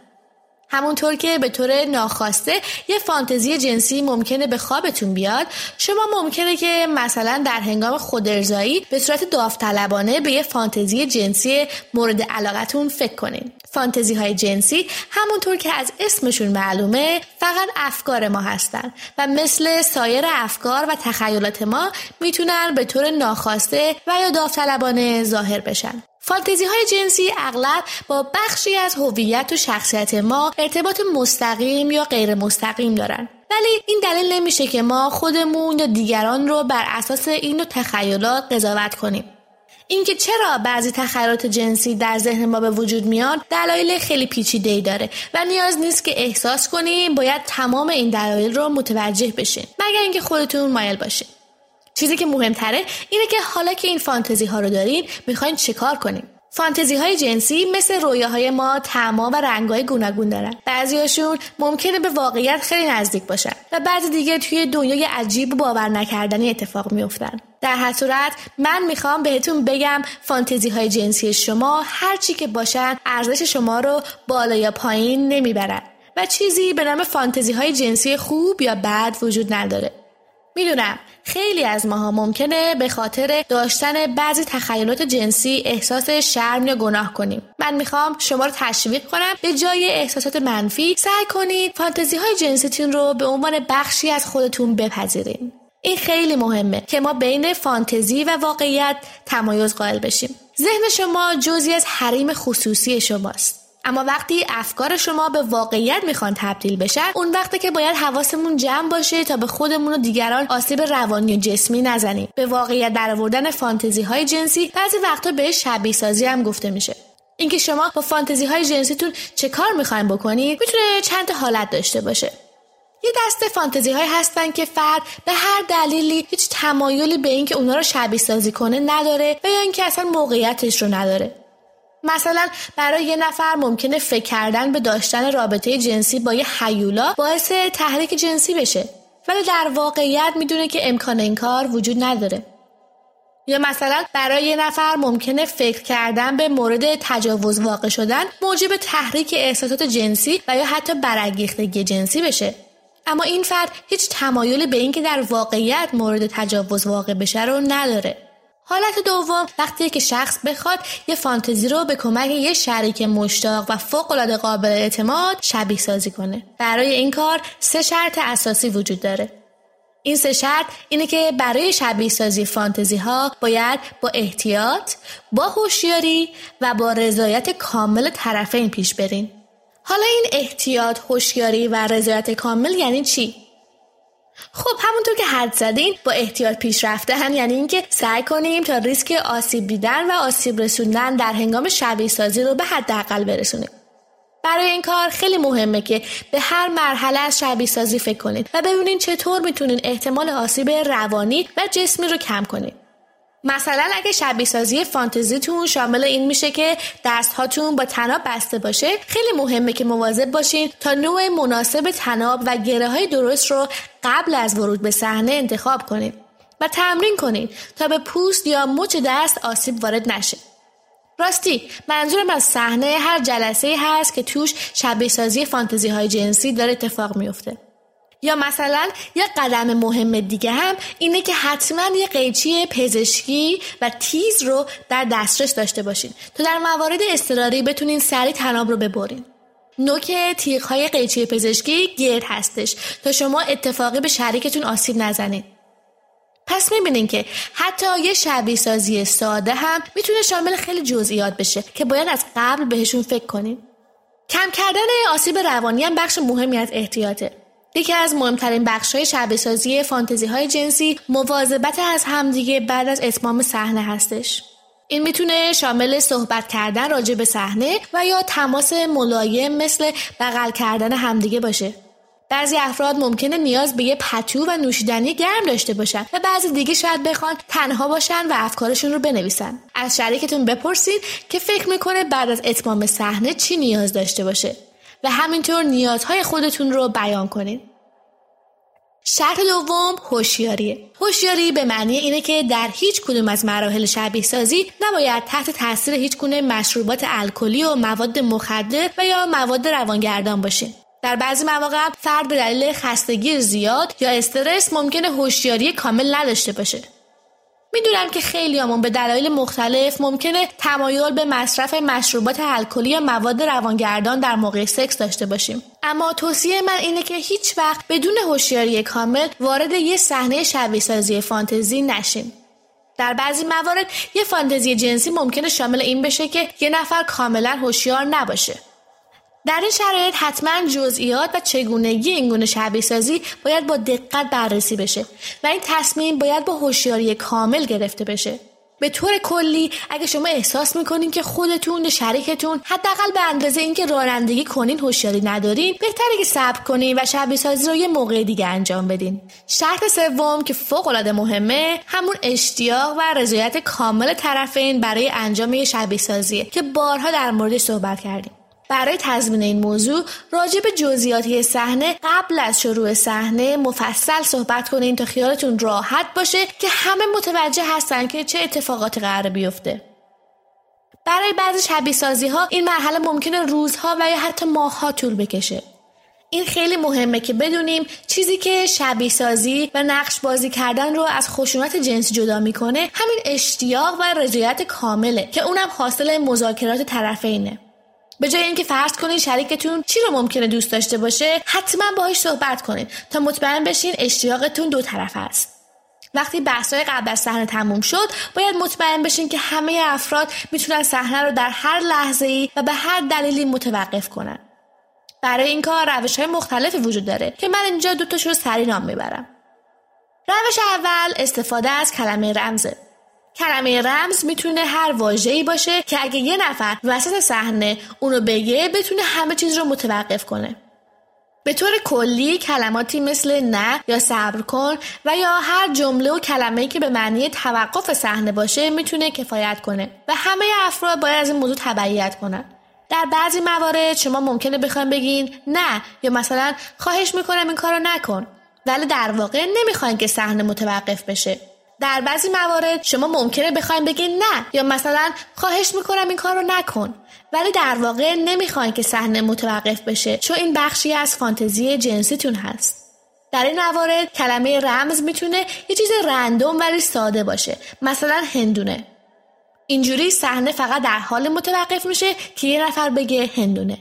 [SPEAKER 14] همونطور که به طور ناخواسته یه فانتزی جنسی ممکنه به خوابتون بیاد شما ممکنه که مثلا در هنگام خودارضایی به صورت داوطلبانه به یه فانتزی جنسی مورد علاقتون فکر کنین. فانتزی های جنسی همونطور که از اسمشون معلومه فقط افکار ما هستن و مثل سایر افکار و تخیلات ما می‌تونن به طور ناخواسته و یا داوطلبانه ظاهر بشن. فانتزی های جنسی اغلب با بخشی از هویت و شخصیت ما ارتباط مستقیم یا غیر مستقیم دارن. ولی این دلیل نمیشه که ما خودمون یا دیگران رو بر اساس این نوع تخیلات قضاوت کنیم. اینکه چرا بعضی تخیلات جنسی در ذهن ما به وجود میان دلایل خیلی پیچیده ای داره و نیاز نیست که احساس کنیم باید تمام این دلایل رو متوجه بشین مگر اینکه خودتون مایل باشین چیزی که مهمتره اینه که حالا که این فانتزی ها رو دارین می‌خواین چیکار کنین؟ فانتزی های جنسی مثل رویاهای ما تعما و رنگهای گوناگون دارن. بعضیاشون ممکنه به واقعیت خیلی نزدیک باشن و بعضی دیگه توی دنیای عجیب و باور نکردنی اتفاق میافتن. در هر صورت من می‌خوام بهتون بگم فانتزی های جنسی شما هر چی که باشن ارزش شما رو بالا یا پایین نمی‌برن و چیزی به نام فانتزی های جنسی خوب یا بد وجود نداره. می‌دونم. خیلی از ماها ممکنه به خاطر داشتن بعضی تخیلات جنسی احساس شرم یا گناه کنیم. من می‌خوام شما رو تشویق کنم به جای احساسات منفی سعی کنید فانتزی های جنسیتون رو به عنوان بخشی از خودتون بپذیرین این خیلی مهمه که ما بین فانتزی و واقعیت تمایز قائل بشیم. ذهن شما جزی از حریم خصوصی شماست. اما وقتی افکار شما به واقعیت می‌خوان تبدیل بشن اون وقتی که باید حواسمون جمع باشه تا به خودمون و دیگران آسیب روانی و جسمی نزنیم. به واقعیت درآوردن فانتزی های جنسی بعضی وقتا بهش شبیه سازی هم گفته میشه. اینکه شما با فانتزی های جنسیتون چه کار می‌خواین بکنید می‌تونه چند حالت داشته باشه. یه دسته فانتزی های هستن که فرد به هر دلیلی هیچ تمایلی به اینکه اونا رو شبیه سازی کنه نداره و یا اینکه اصلا موقعیتش رو نداره. مثلا برای یه نفر ممکنه فکر کردن به داشتن رابطه جنسی با یه حیولا باعث تحریک جنسی بشه. ولی در واقعیت می‌دونه که امکان این کار وجود نداره. یا مثلا برای یه نفر ممکنه فکر کردن به مورد تجاوز واقع شدن موجب تحریک احساسات جنسی و یا حتی برانگیختگی جنسی بشه. اما این فرد هیچ تمایلی به اینکه در واقعیت مورد تجاوز واقع بشه رو نداره. حالت دوم وقتی که شخص بخواد یه فانتزی رو به کمک یه شریک مشتاق و فوق قابل اعتماد شبیه سازی کنه برای این کار سه شرط اساسی وجود داره این سه شرط اینه که برای شبیه سازی فانتزی ها باید با احتیاط، با هوشیاری و با رضایت کامل طرفین پیش برین. حالا این احتیاط، هوشیاری و رضایت کامل یعنی چی؟ خب همونطور که حد زدین با احتیاط پیش رفتن یعنی اینکه سعی کنیم تا ریسک آسیب دیدن و آسیب رسوندن در هنگام شبیه سازی رو به حداقل برسونیم. برای این کار خیلی مهمه که به هر مرحله از شبیه سازی فکر کنید و ببینید چطور می‌تونین احتمال آسیب روانی و جسمی رو کم کنید. مثلا اگه شبیه سازی فانتزیتون شامل این میشه که دستهاتون با تناب بسته باشه خیلی مهمه که مواظب باشین تا نوع مناسب تناب و گره های درست رو قبل از ورود به صحنه انتخاب کنید و تمرین کنید تا به پوست یا مچ دست آسیب وارد نشه. راستی منظورم از صحنه هر جلسه هست که توش شبیه سازی فانتزی های جنسی داره اتفاق میفته یا مثلا یه قدم مهم دیگه هم اینه که حتما یه قیچی پزشکی و تیز رو در دسترس داشته باشین تا در موارد اضطراری بتونین سری تناب رو ببرین نوک تیغ های قیچی پزشکی گرد هستش تا شما اتفاقی به شریکتون آسیب نزنید پس می‌بینین که حتی یه شبیه سازی ساده هم می‌تونه شامل خیلی جزئیات بشه که باید از قبل بهشون فکر کنیم. کم کردن آسیب روانی هم بخش مهمی از احتیاطه. یکی از مهمترین بخش های شبیه سازی فانتزی های جنسی مواظبت از همدیگه بعد از اتمام صحنه هستش. این می‌تونه شامل صحبت کردن راجع به صحنه و یا تماس ملایم مثل بغل کردن همدیگه باشه. بعضی افراد ممکنه نیاز به یه پتو و نوشیدنی گرم داشته باشن و بعضی دیگه شاید بخوان تنها باشن و افکارشون رو بنویسن از شریکتون بپرسید که فکر می‌کنه بعد از اتمام صحنه چی نیاز داشته باشه و همینطور نیازهای خودتون رو بیان کنید شرط دوم هوشیاریه. هوشیاری به معنی اینه که در هیچ کدوم از مراحل شبیه سازی نباید تحت تاثیر هیچ گونه مشروبات الکلی و مواد مخدر و یا مواد روانگردان باشین. در بعضی مواقع فرد به دلیل خستگی زیاد یا استرس ممکنه هوشیاری کامل نداشته باشه می‌دونم که خیلی همون به دلایل مختلف ممکنه تمایل به مصرف مشروبات الکلی یا مواد روانگردان در موقع سکس داشته باشیم. اما توصیه من اینه که هیچ وقت بدون هوشیاری کامل وارد یه صحنه شبیه سازی فانتزی نشیم. در بعضی موارد یه فانتزی جنسی ممکنه شامل این بشه که یه نفر کاملا هوشیار نباشه. در این شرایط حتما جزئیات و چگونگی این گونه شبیه سازی باید با دقت بررسی بشه و این تصمیم باید با هوشیاری کامل گرفته بشه. به طور کلی اگه شما احساس می‌کنین که خودتون شریکتون حداقل به اندازه اینکه رانندگی کنین هوشیاری ندارین بهتره که صبر کنین و شبیه سازی رو یه موقع دیگه انجام بدین. شرط سوم که فوق العاده مهمه همون اشتیاق و رضایت کامل طرفین برای انجام یه شبیه سازیه که بارها در موردش صحبت کردیم. برای تضمین این موضوع راجع به جزئیاتی صحنه قبل از شروع صحنه مفصل صحبت کنین تا خیالتون راحت باشه که همه متوجه هستن که چه اتفاقاتی قرار بیفته. برای بعضی شبیه سازی ها این مرحله ممکنه روزها و یا حتی ماهها طول بکشه. این خیلی مهمه که بدونیم چیزی که شبیه سازی و نقش بازی کردن رو از خشونت جنسی جدا می‌کنه همین اشتیاق و رضایت کامله که اونم حاصل مذاکرات طرفینه. به جای اینکه فرض کنین شریکتون چی رو ممکنه دوست داشته باشه حتما باهاش صحبت کنین تا مطمئن بشین اشتیاقتون دو طرف است. وقتی بحثای قبل از صحنه تموم شد باید مطمئن بشین که همه افراد می‌تونن صحنه رو در هر لحظه ای و به هر دلیلی متوقف کنن. برای این کار روش های مختلفی وجود داره که من اینجا دوتاش رو سری نام می‌برم. روش اول استفاده از کلمه رمزه کلمه رمز می‌تونه هر واژه‌ای باشه که اگه یه نفر وسط صحنه اونو بگه بتونه همه چیز رو متوقف کنه. به طور کلی کلماتی مثل نه یا صبر کن و یا هر جمله و کلمه که به معنی توقف صحنه باشه می‌تونه کفایت کنه و همه افراد باید از این موضوع تبعیت کنن. در بعضی موارد شما ممکنه بخواین بگین نه یا مثلا خواهش می‌کنم این کارو نکن ولی در واقع نمی‌خواین که صحنه متوقف بشه در بعضی موارد شما ممکنه بخواین بگین نه یا مثلا خواهش می‌کنم این کار رو نکن. ولی در واقع نمی‌خواین که صحنه متوقف بشه چون این بخشی از فانتزی جنسیتون هست. در این موارد کلمه رمز می‌تونه یه چیز رندوم ولی ساده باشه مثلا هندونه. اینجوری صحنه فقط در حال متوقف میشه که یه نفر بگه هندونه.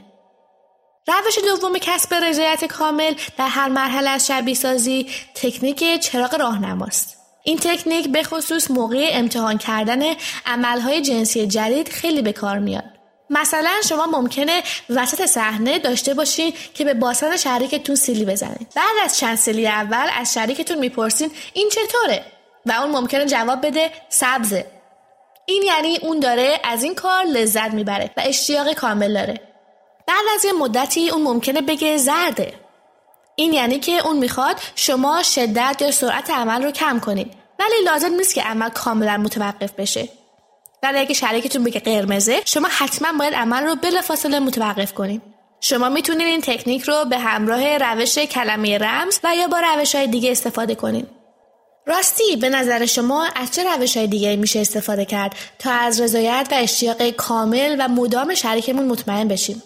[SPEAKER 14] روش دوم کسب رضایت کامل در هر مرحله از شبیه سازی تکنیک چراغ راهنماست. این تکنیک به خصوص موقع امتحان کردن عملهای جنسی جدید خیلی به کار میاد. مثلا شما ممکنه وسط صحنه داشته باشین که به باسن شریکتون سیلی بزنید بعد از چند سیلی اول از شریکتون می‌پرسین این چطوره؟ و اون ممکنه جواب بده سبزه. این یعنی اون داره از این کار لذت می‌بره و اشتیاق کامل داره. بعد از یه مدتی اون ممکنه بگه زرده. این یعنی که اون می‌خواد شما شدت یا سرعت عمل رو کم کنید. ولی لازم نیست که عمل کاملا متوقف بشه. ولی اگه شریکتون بگه قرمزه شما حتما باید عمل رو بلافاصله متوقف کنید. شما می‌تونید این تکنیک رو به همراه روش کلمه رمز و یا با روش های دیگه استفاده کنید. راستی به نظر شما از چه روش های دیگه میشه استفاده کرد تا از رضایت و اشتیاق کامل و مدام شریکمون مطمئن بشیم؟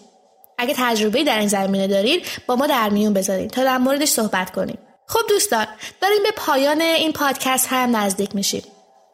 [SPEAKER 14] اگه تجربه در این زمینه دارید با ما در میون بذارید تا در موردش صحبت کنیم خب دوستان داریم به پایان این پادکست هم نزدیک میشیم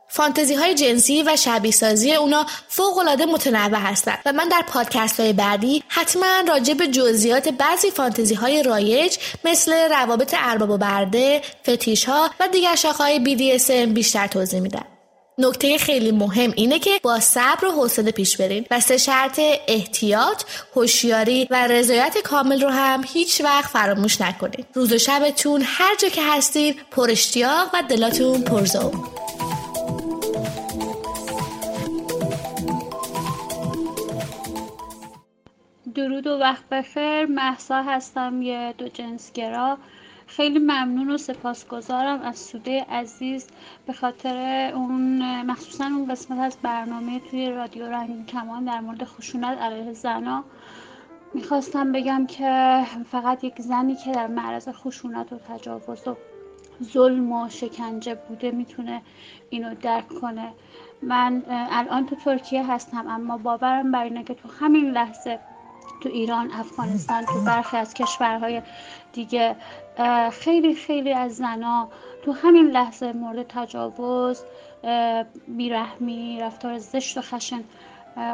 [SPEAKER 14] فانتزی های جنسی و شبیه سازی اونا فوق العاده متنوع هستند و من در پادکست های بعدی حتما راجع به جزئیات بعضی فانتزی های رایج مثل روابط ارباب و برده، فتیش ها و دیگر شاخه های BDSM بیشتر توضیح میدم. نکته خیلی مهم اینه که با صبر و حوصله پیش برین و سه شرط احتیاط، هوشیاری و رضایت کامل رو هم هیچ وقت فراموش نکنید. روز و شبتون هر جا که هستید پر اشتیاق و دلاتون پرزوم.
[SPEAKER 15] درود و وقت بخیر محسا هستم یه دو جنسگرا خیلی ممنون و سپاسگزارم از سوده عزیز به خاطر اون مخصوصا اون قسمت از برنامه توی رادیو رنگین کمان در مورد خشونت علیه زنا. می‌خواستم بگم که فقط یک زنی که در معرض خشونت و تجاوز و ظلم و شکنجه بوده می‌تونه اینو درک کنه. من الان تو ترکیه هستم اما باورم بر اینه که تو همین لحظه تو ایران افغانستان تو برخی از کشورهای دیگه خیلی خیلی از زنا تو همین لحظه مورد تجاوز بیرحمی رفتار زشت و خشن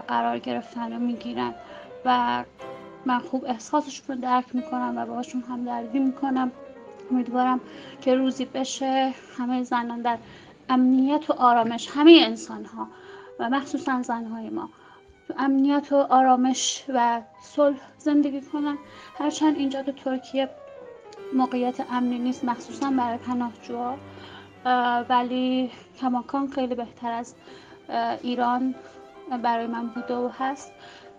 [SPEAKER 15] قرار گرفتن و می‌گیرن و من خوب احساسشون رو درک می‌کنم و باهاشون هم دردی می‌کنم. امیدوارم که روزی بشه همه زنان در امنیت و آرامش همه انسان ها و مخصوصا زنهای ما تو امنیت و آرامش و صلح زندگی کنن. هرچند اینجا تو ترکیه موقعیت امنی نیست مخصوصا برای پناهجوها. ولی کماکان خیلی بهتر از ایران برای من بوده و هست.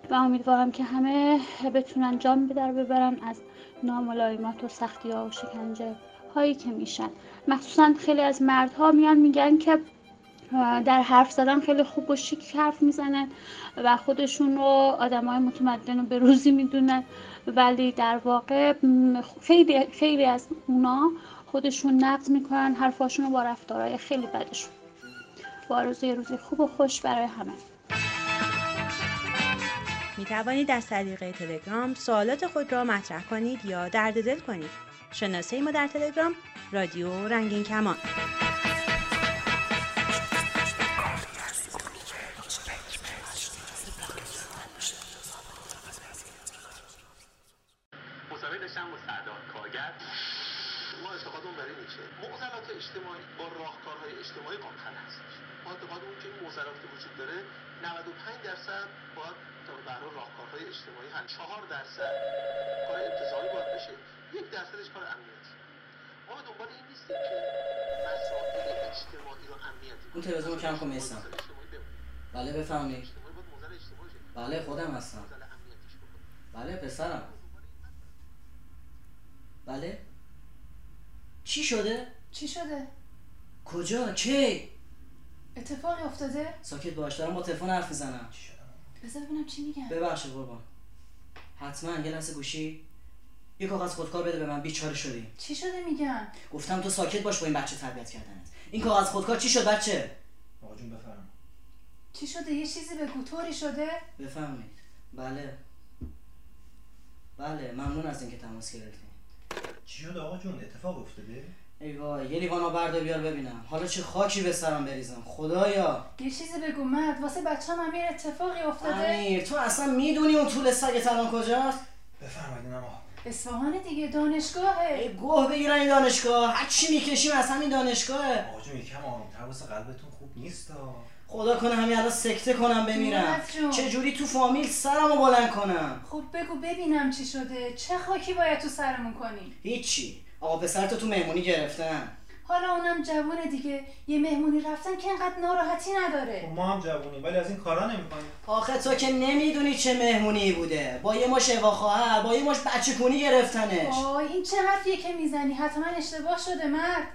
[SPEAKER 15] و امیدوارم که همه بتونن جام به در ببرن از ناملایمات و سختی ها و شکنجه هایی که میشن. مخصوصا خیلی از مردها میان میگن که در حرف زدن خیلی خوب و شیک حرف می‌زنن و خودشون رو آدم های متمدن و به روزی می‌دونن. ولی در واقع خیلی, خیلی از اونا خودشون نقد می‌کنن حرفاشون رو با رفتارهای خیلی بدشون با روزی روزی خوب و خوش برای همه
[SPEAKER 1] می توانید از طریق تلگرام سوالات خود را مطرح کنید یا درد دل کنید. شناسه ما در تلگرام رادیو رنگین کمان.
[SPEAKER 16] اون تلویزیون کم کن میسم. بله بفهمید بله خودم هستم. بله پسرم. بله. چی شده؟
[SPEAKER 17] چی شده؟
[SPEAKER 16] کجا؟ کی؟
[SPEAKER 17] اتفاقی افتاده؟
[SPEAKER 16] ساکت باش دارم با تلفن حرف می‌زنم.
[SPEAKER 17] بذار ببینم چی میگن.
[SPEAKER 16] ببخشید قربان. حتما یه لحظه گوشی. یه کاغذ خودکار بده به من بیچاره شدی
[SPEAKER 17] چی شده میگن؟
[SPEAKER 16] گفتم تو ساکت باش با این بچه تربیت کردنت. این کاغذ خودکار چی شد بچه؟
[SPEAKER 18] آقا جون بفرم
[SPEAKER 17] چی شده؟ یه چیزی به طوری شده؟
[SPEAKER 16] بفهمید بله. بله ممنون از اینکه تماس گرفتین.
[SPEAKER 18] چی شده آقا جون؟ اتفاق افتاده؟
[SPEAKER 16] ای وای یه لیوان آب بردار بیار ببینم. حالا چه خاکی به سرم بریزم. خدایا.
[SPEAKER 17] یه چیزی بگو مرد. واسه بچه هم یه اتفاقی افتاده؟
[SPEAKER 16] امیر تو اصلا می‌دونی اون طول سگت الان کجاست؟
[SPEAKER 18] بفرمایید آقا.
[SPEAKER 17] اصفهان دیگه دانشگاهه.
[SPEAKER 16] ای گوه بگیرن این دانشگاه. هر چی می‌کشیم از همین دانشگاهه.
[SPEAKER 18] آقا جون یکم آرومتر واسه قلبتون خوب نیست
[SPEAKER 16] خدا کنه همین الان سکته کنم بمیرم. چه جوری تو فامیل سرمو بلند کنم؟
[SPEAKER 17] خب بگو ببینم چی شده. چه خاکی باید تو سرمون کنی؟
[SPEAKER 16] هیچی. آقا پسرتو تو مهمونی گرفتن.
[SPEAKER 17] حالا اونم جوونه دیگه. یه مهمونی رفتن که انقدر ناراحتی نداره.
[SPEAKER 18] ما هم جوونیم ولی از این کارا نمی‌کنیم
[SPEAKER 16] آخه تو که نمی‌دونی چه مهمونی بوده. با یه مش اوا خواهر با یه مش بچه کنی گرفتنش.
[SPEAKER 17] آی این چه حرفیه که می‌زنی؟ حتما اشتباه شده مرد.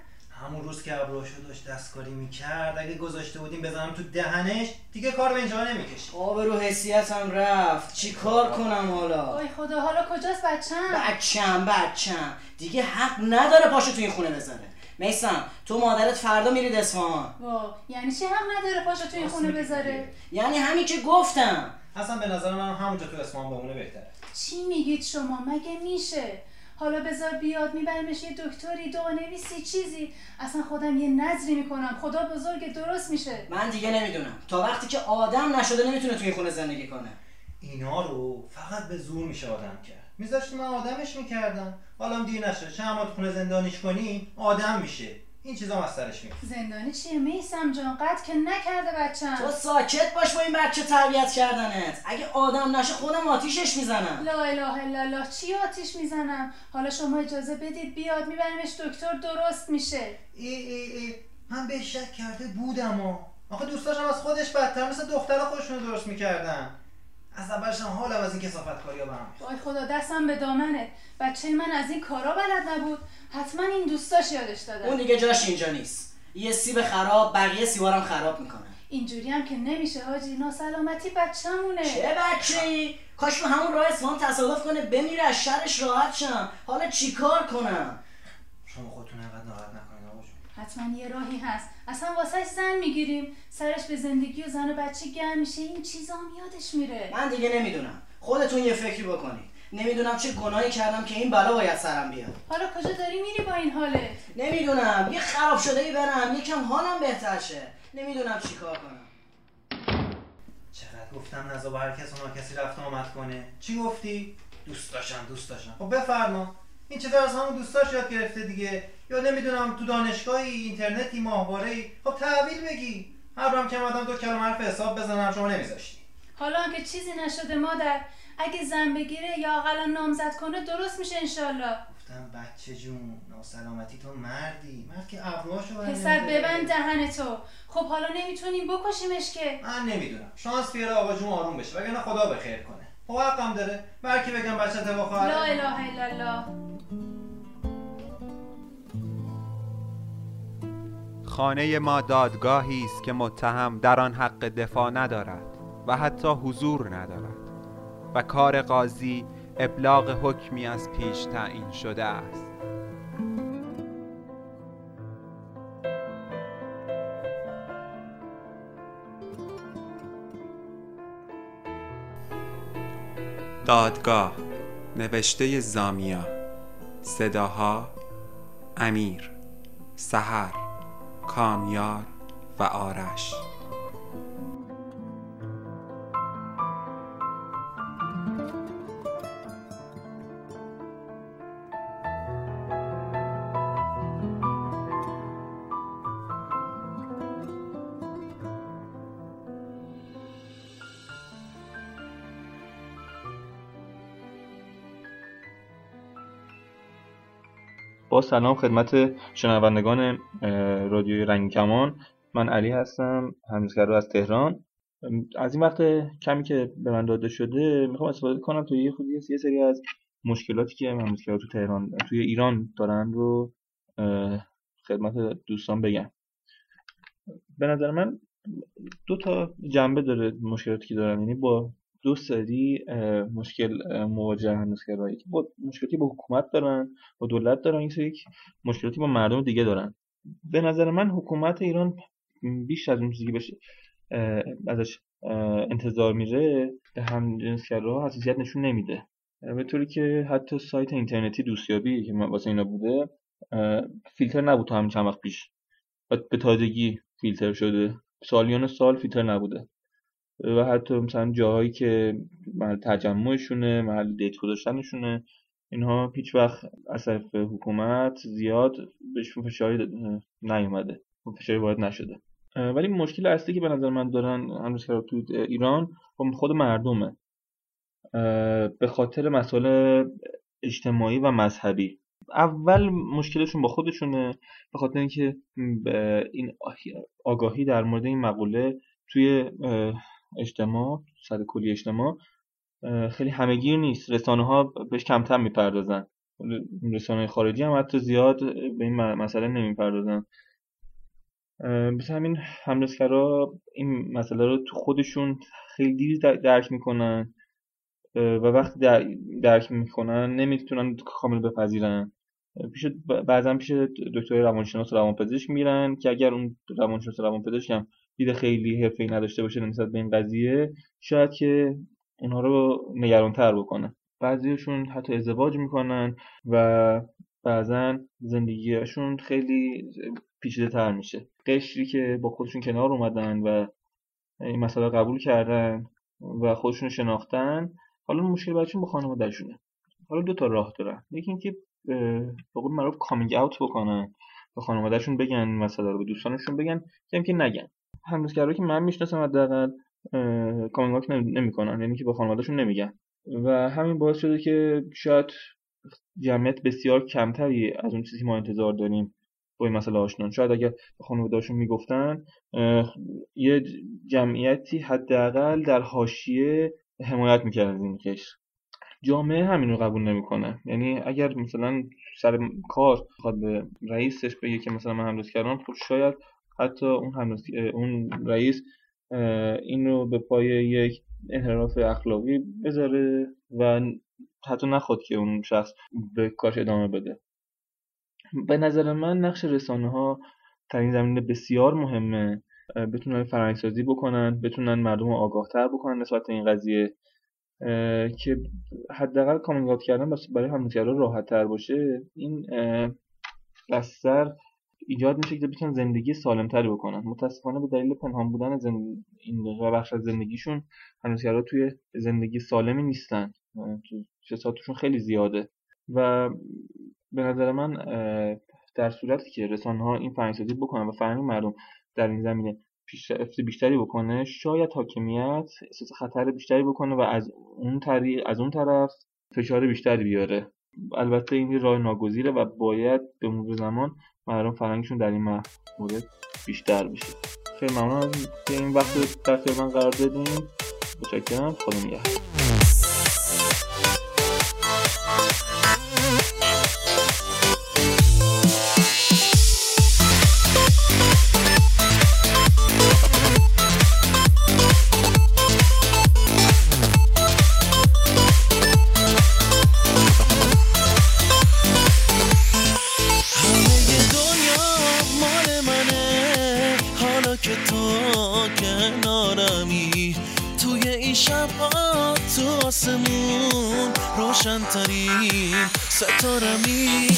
[SPEAKER 18] همون روز که ابروشو داشت دستکاری می‌کرد اگه گذاشته بودیم بزنم تو دهنش دیگه کار به اینجا نمی‌کشی
[SPEAKER 16] آب رو حسیتم رفت. چی کار کنم حالا؟
[SPEAKER 17] آی خدا حالا کجاست بچم؟
[SPEAKER 16] بچم بچم. دیگه حق نداره پاشو تو این خونه بذاره میسم تو مادرت فردا میرید اصفهان.
[SPEAKER 17] وا یعنی چی حق نداره پاشو تو این خونه بذاره؟
[SPEAKER 16] یعنی همین که گفتم.
[SPEAKER 18] اصلا به نظر من همونجا تو اصفهان بمونه بهتره.
[SPEAKER 17] چی میگید شما؟ مگه میشه؟ حالا بذار بیاد میبرمش یه دکتری دعانویسی چیزی. اصلا خودم یه نظری می‌کنم. خدا بزرگ درست میشه.
[SPEAKER 16] من دیگه نمی‌دونم. تا وقتی که آدم نشده نمی‌تونه توی این خونه زندگی کنه.
[SPEAKER 18] اینا رو فقط به زور میشه آدم کرد. میذاشتی من آدمش می‌کردم. حالا هم دیر نشه چند تو خونه زندانیش کنی آدم میشه. این چیزا از سرش میاد.
[SPEAKER 17] زندانی چیه؟ میسم جان قد که نکرده بچم
[SPEAKER 16] تو ساکت باش با این بچه تربیت کردنت. اگه آدم نشه خودم آتیشش می‌زنم.
[SPEAKER 17] لا اله الا الله. چی آتیش می‌زنم؟ حالا شما اجازه بدید بیاد میبریمش دکتر درست میشه.
[SPEAKER 18] ای ای ای. من به شک کرده بودم آخه دوستاشم از خودش بدتر مثل دخترها خودشون رو درست می‌کردن. از اولش هم حالم از این کسافت کاری ها برم
[SPEAKER 17] وای خدا دستم به دامنه. بچه من از این کارا بلد نبود. حتما این دوستاش یادش دادن
[SPEAKER 16] اون دیگه جاش اینجا نیست. یه سیب خراب بقیه سیبارم خراب می‌کنه.
[SPEAKER 17] اینجوری هم که نمیشه حاجی. ناسلامتی بچه‌مونه.
[SPEAKER 16] چه بچه ای؟ کاش تو همون راه اصفهان تصادف کنه بمیره از شرش راحت شم. حالا چیکار کنم؟
[SPEAKER 18] شما خودتون انقدر ناراحت
[SPEAKER 17] حتما یه راهی هست. اصلا واسه زن می‌گیریم. سرش به زندگی و زن و بچه گرم میشه. این چیزا هم یادش میره.
[SPEAKER 16] من دیگه نمی‌دونم. خودتون یه فکری بکنید. نمی‌دونم چه گناهی کردم که این بلا باید سرم بیاد.
[SPEAKER 17] حالا کجا داری میری با این حالت
[SPEAKER 16] نمی‌دونم. یه خراب شده ای برم. یکم حالم بهتر شه. نمی‌دونم چیکار کنم.
[SPEAKER 18] چقدر گفتم نزا با هر کس اونا کسی رفت آمد کنه. چی گفتی؟ دوست داشتم دوست داشتم. خب بفرما. این چیزا از همون دوستاش یاد گرفته دیگه. یا نمی‌دونم تو دانشگاهی اینترنتی ماهواره ای. خب تحویل بگی. هر که اومدم دو کلمه حرف حساب بزنم شما نمیذاشتی.
[SPEAKER 17] حالا که چیزی نشده مادر اگه زن بگیره یا اقلا نامزد کنه درست میشه انشالله.
[SPEAKER 18] گفتم بچه جون ناسلامتی تو مردی. مرد که ابروهاشو
[SPEAKER 17] پسر ببند دهن تو. خب حالا نمی‌تونیم بکشیمش که.
[SPEAKER 18] من نمی‌دونم. شانس بیاره آقا جون آروم بشه وگرنه خدا به خیر کنه. خب حقم داره. برکی بگم بچه خواهر
[SPEAKER 17] لا اله الا الله.
[SPEAKER 19] خانه ما دادگاهی است که متهم در آن حق دفاع ندارد و حتی حضور ندارد و کار قاضی ابلاغ حکمی از پیش تعیین شده است. دادگاه نوشته زامیا صداها امیر سحر. کامیار و آرش.
[SPEAKER 6] سلام خدمت شنوندگان رادیوی رنگ کمان من علی هستم همزگر از تهران. از این وقت کمی که به من داده شده می‌خوام استفاده کنم تا یه خودی یه سری از مشکلاتی که همزگرها تو تهران توی ایران دارن رو خدمت دوستان بگم. به نظر من دو تا جنبه داره مشکلاتی که دارن یعنی با
[SPEAKER 20] دو سری مشکل مواجه هنوز که با مشکلاتی با حکومت دارن با دولت دارن این سری مشکلاتی با مردم دیگه دارن. به نظر من حکومت ایران بیش از اون چیزی بشه ازش انتظار میره به هم جنسگرا حساسیت نشون نمیده. به طوری که حتی سایت اینترنتی دوستیابی که واسه اینا بوده فیلتر نبود تا همین چند وقت پیش. به تازگی فیلتر شده. سالیان سال فیلتر نبوده. و حتی مثلا جاهایی که محل تجمعشونه محل دیت گذاشتنشونه اینها هیچ وقت از طرف حکومت زیاد بهشون فشاری نیومده. فشاری وارد نشده. ولی مشکل اصلی که به نظر من دارن هنوز تو ایران با خود مردمه. به خاطر مسائل اجتماعی و مذهبی. اول مشکلشون با خودشونه به خاطر اینکه این آگاهی در مورد این مقوله توی اجتماع سر کلی اجتماع خیلی همگیر نیست. رسانه ها بهش کمتر می‌پردازن. رسانه خارجی هم حتی زیاد به این مسئله نمی‌پردازن. بس همین همرسکرا این مسئله رو تو خودشون خیلی دیر درک می‌کنن. و وقتی درک می‌کنن نمی‌تونن کامل بپذیرن. پیش بعضا پیش دکتر روانشناس روانپزشک میرن که اگر اون روانشناس روانپزشک هم دید خیلی حرفه‌ای نداشته باشه نسبت به این قضیه شاید که اونها رو نگرانتر بکنه. بعضیشون حتی ازدواج می‌کنن و بعضا زندگیشون خیلی پیچیده تر میشه. قشری که با خودشون کنار اومدن و این مسئله قبول کردن و خودشون شناختن حالا مشکل برایشون با خانوادهشونه. حالا دو تا راه دارن. یکی اینکه به قول معروف کامینگ اوت بکنن به خانوادهشون بگن مسئله رو به دوستانشون بگن که که نگن. همسرایی که من می‌شناسم حداقل کامینگ اوت نمی‌کنن یعنی که به خانوادهشون نمیگن. و همین باعث شده که شاید جمعیت بسیار کمتری از اون چیزی ما انتظار داریم با این مسئله آشنان. شاید اگر خانوادهشون می‌گفتن یه جمعیتی حداقل در حاشیه حمایت می‌کرد از این کش جامعه همین رو قبول نمی‌کنه. یعنی اگر مثلا سر کار بخواد به رئیسش بگه که مثلا من همراز کردم خب شاید حتی اون همراز... اون رئیس این رو به پای یک انحراف اخلاقی بذاره و حتی نخواد که اون شخص به کارش ادامه بده. به نظر من نقش رسانه ها در این زمینه بسیار مهمه. بتونن فرهنگسازی بکنن بتونن مردم آگاه تر بکنن نسبت این قضیه. که حداقل کامنگات کردن برای همنگرا راحت تر باشه این بستر ایجاد میشه که بتونن زندگی سالمتری بکنن. متاسفانه به دلیل پنهان بودن زند... این بخش از زندگیشون هنوزگرا توی زندگی سالمی نیستن. تو جساتشون خیلی زیاده. و به نظر من در صورتی که رسانه ها این فرهنگسازی بکنن و فرهنگ مردم در این زمینه پیشرفت بیشتری بکنه شاید حاکمیت احساس خطر بیشتری بکنه و از اون طریق از اون طرف فشار بیشتری بیاره. البته این راه ناگزیره و باید به مرور زمان مردم فرهنگشون در این مورد بیشتر بشه خیلی ممنون از این وقت در من قرار دادیم متشکرم. خدا نگهدار.
[SPEAKER 21] ستارمی.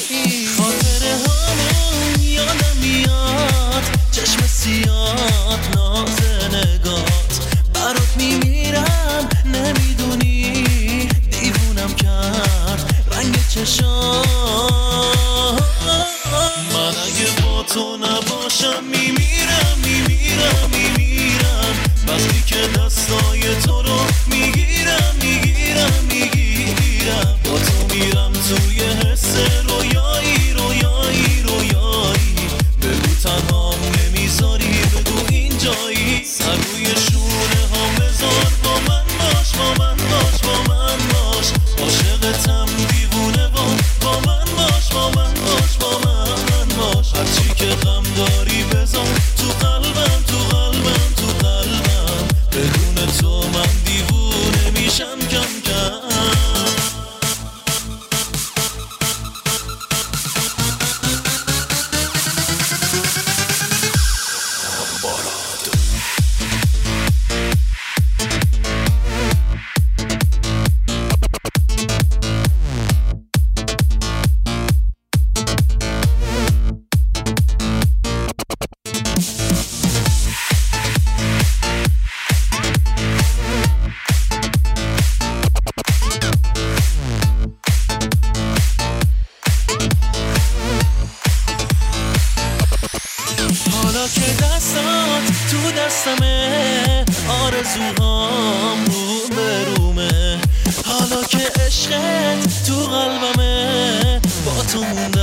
[SPEAKER 8] آرزوهام بومه برومه حالا که عشقت تو قلبمه با تو
[SPEAKER 21] مونده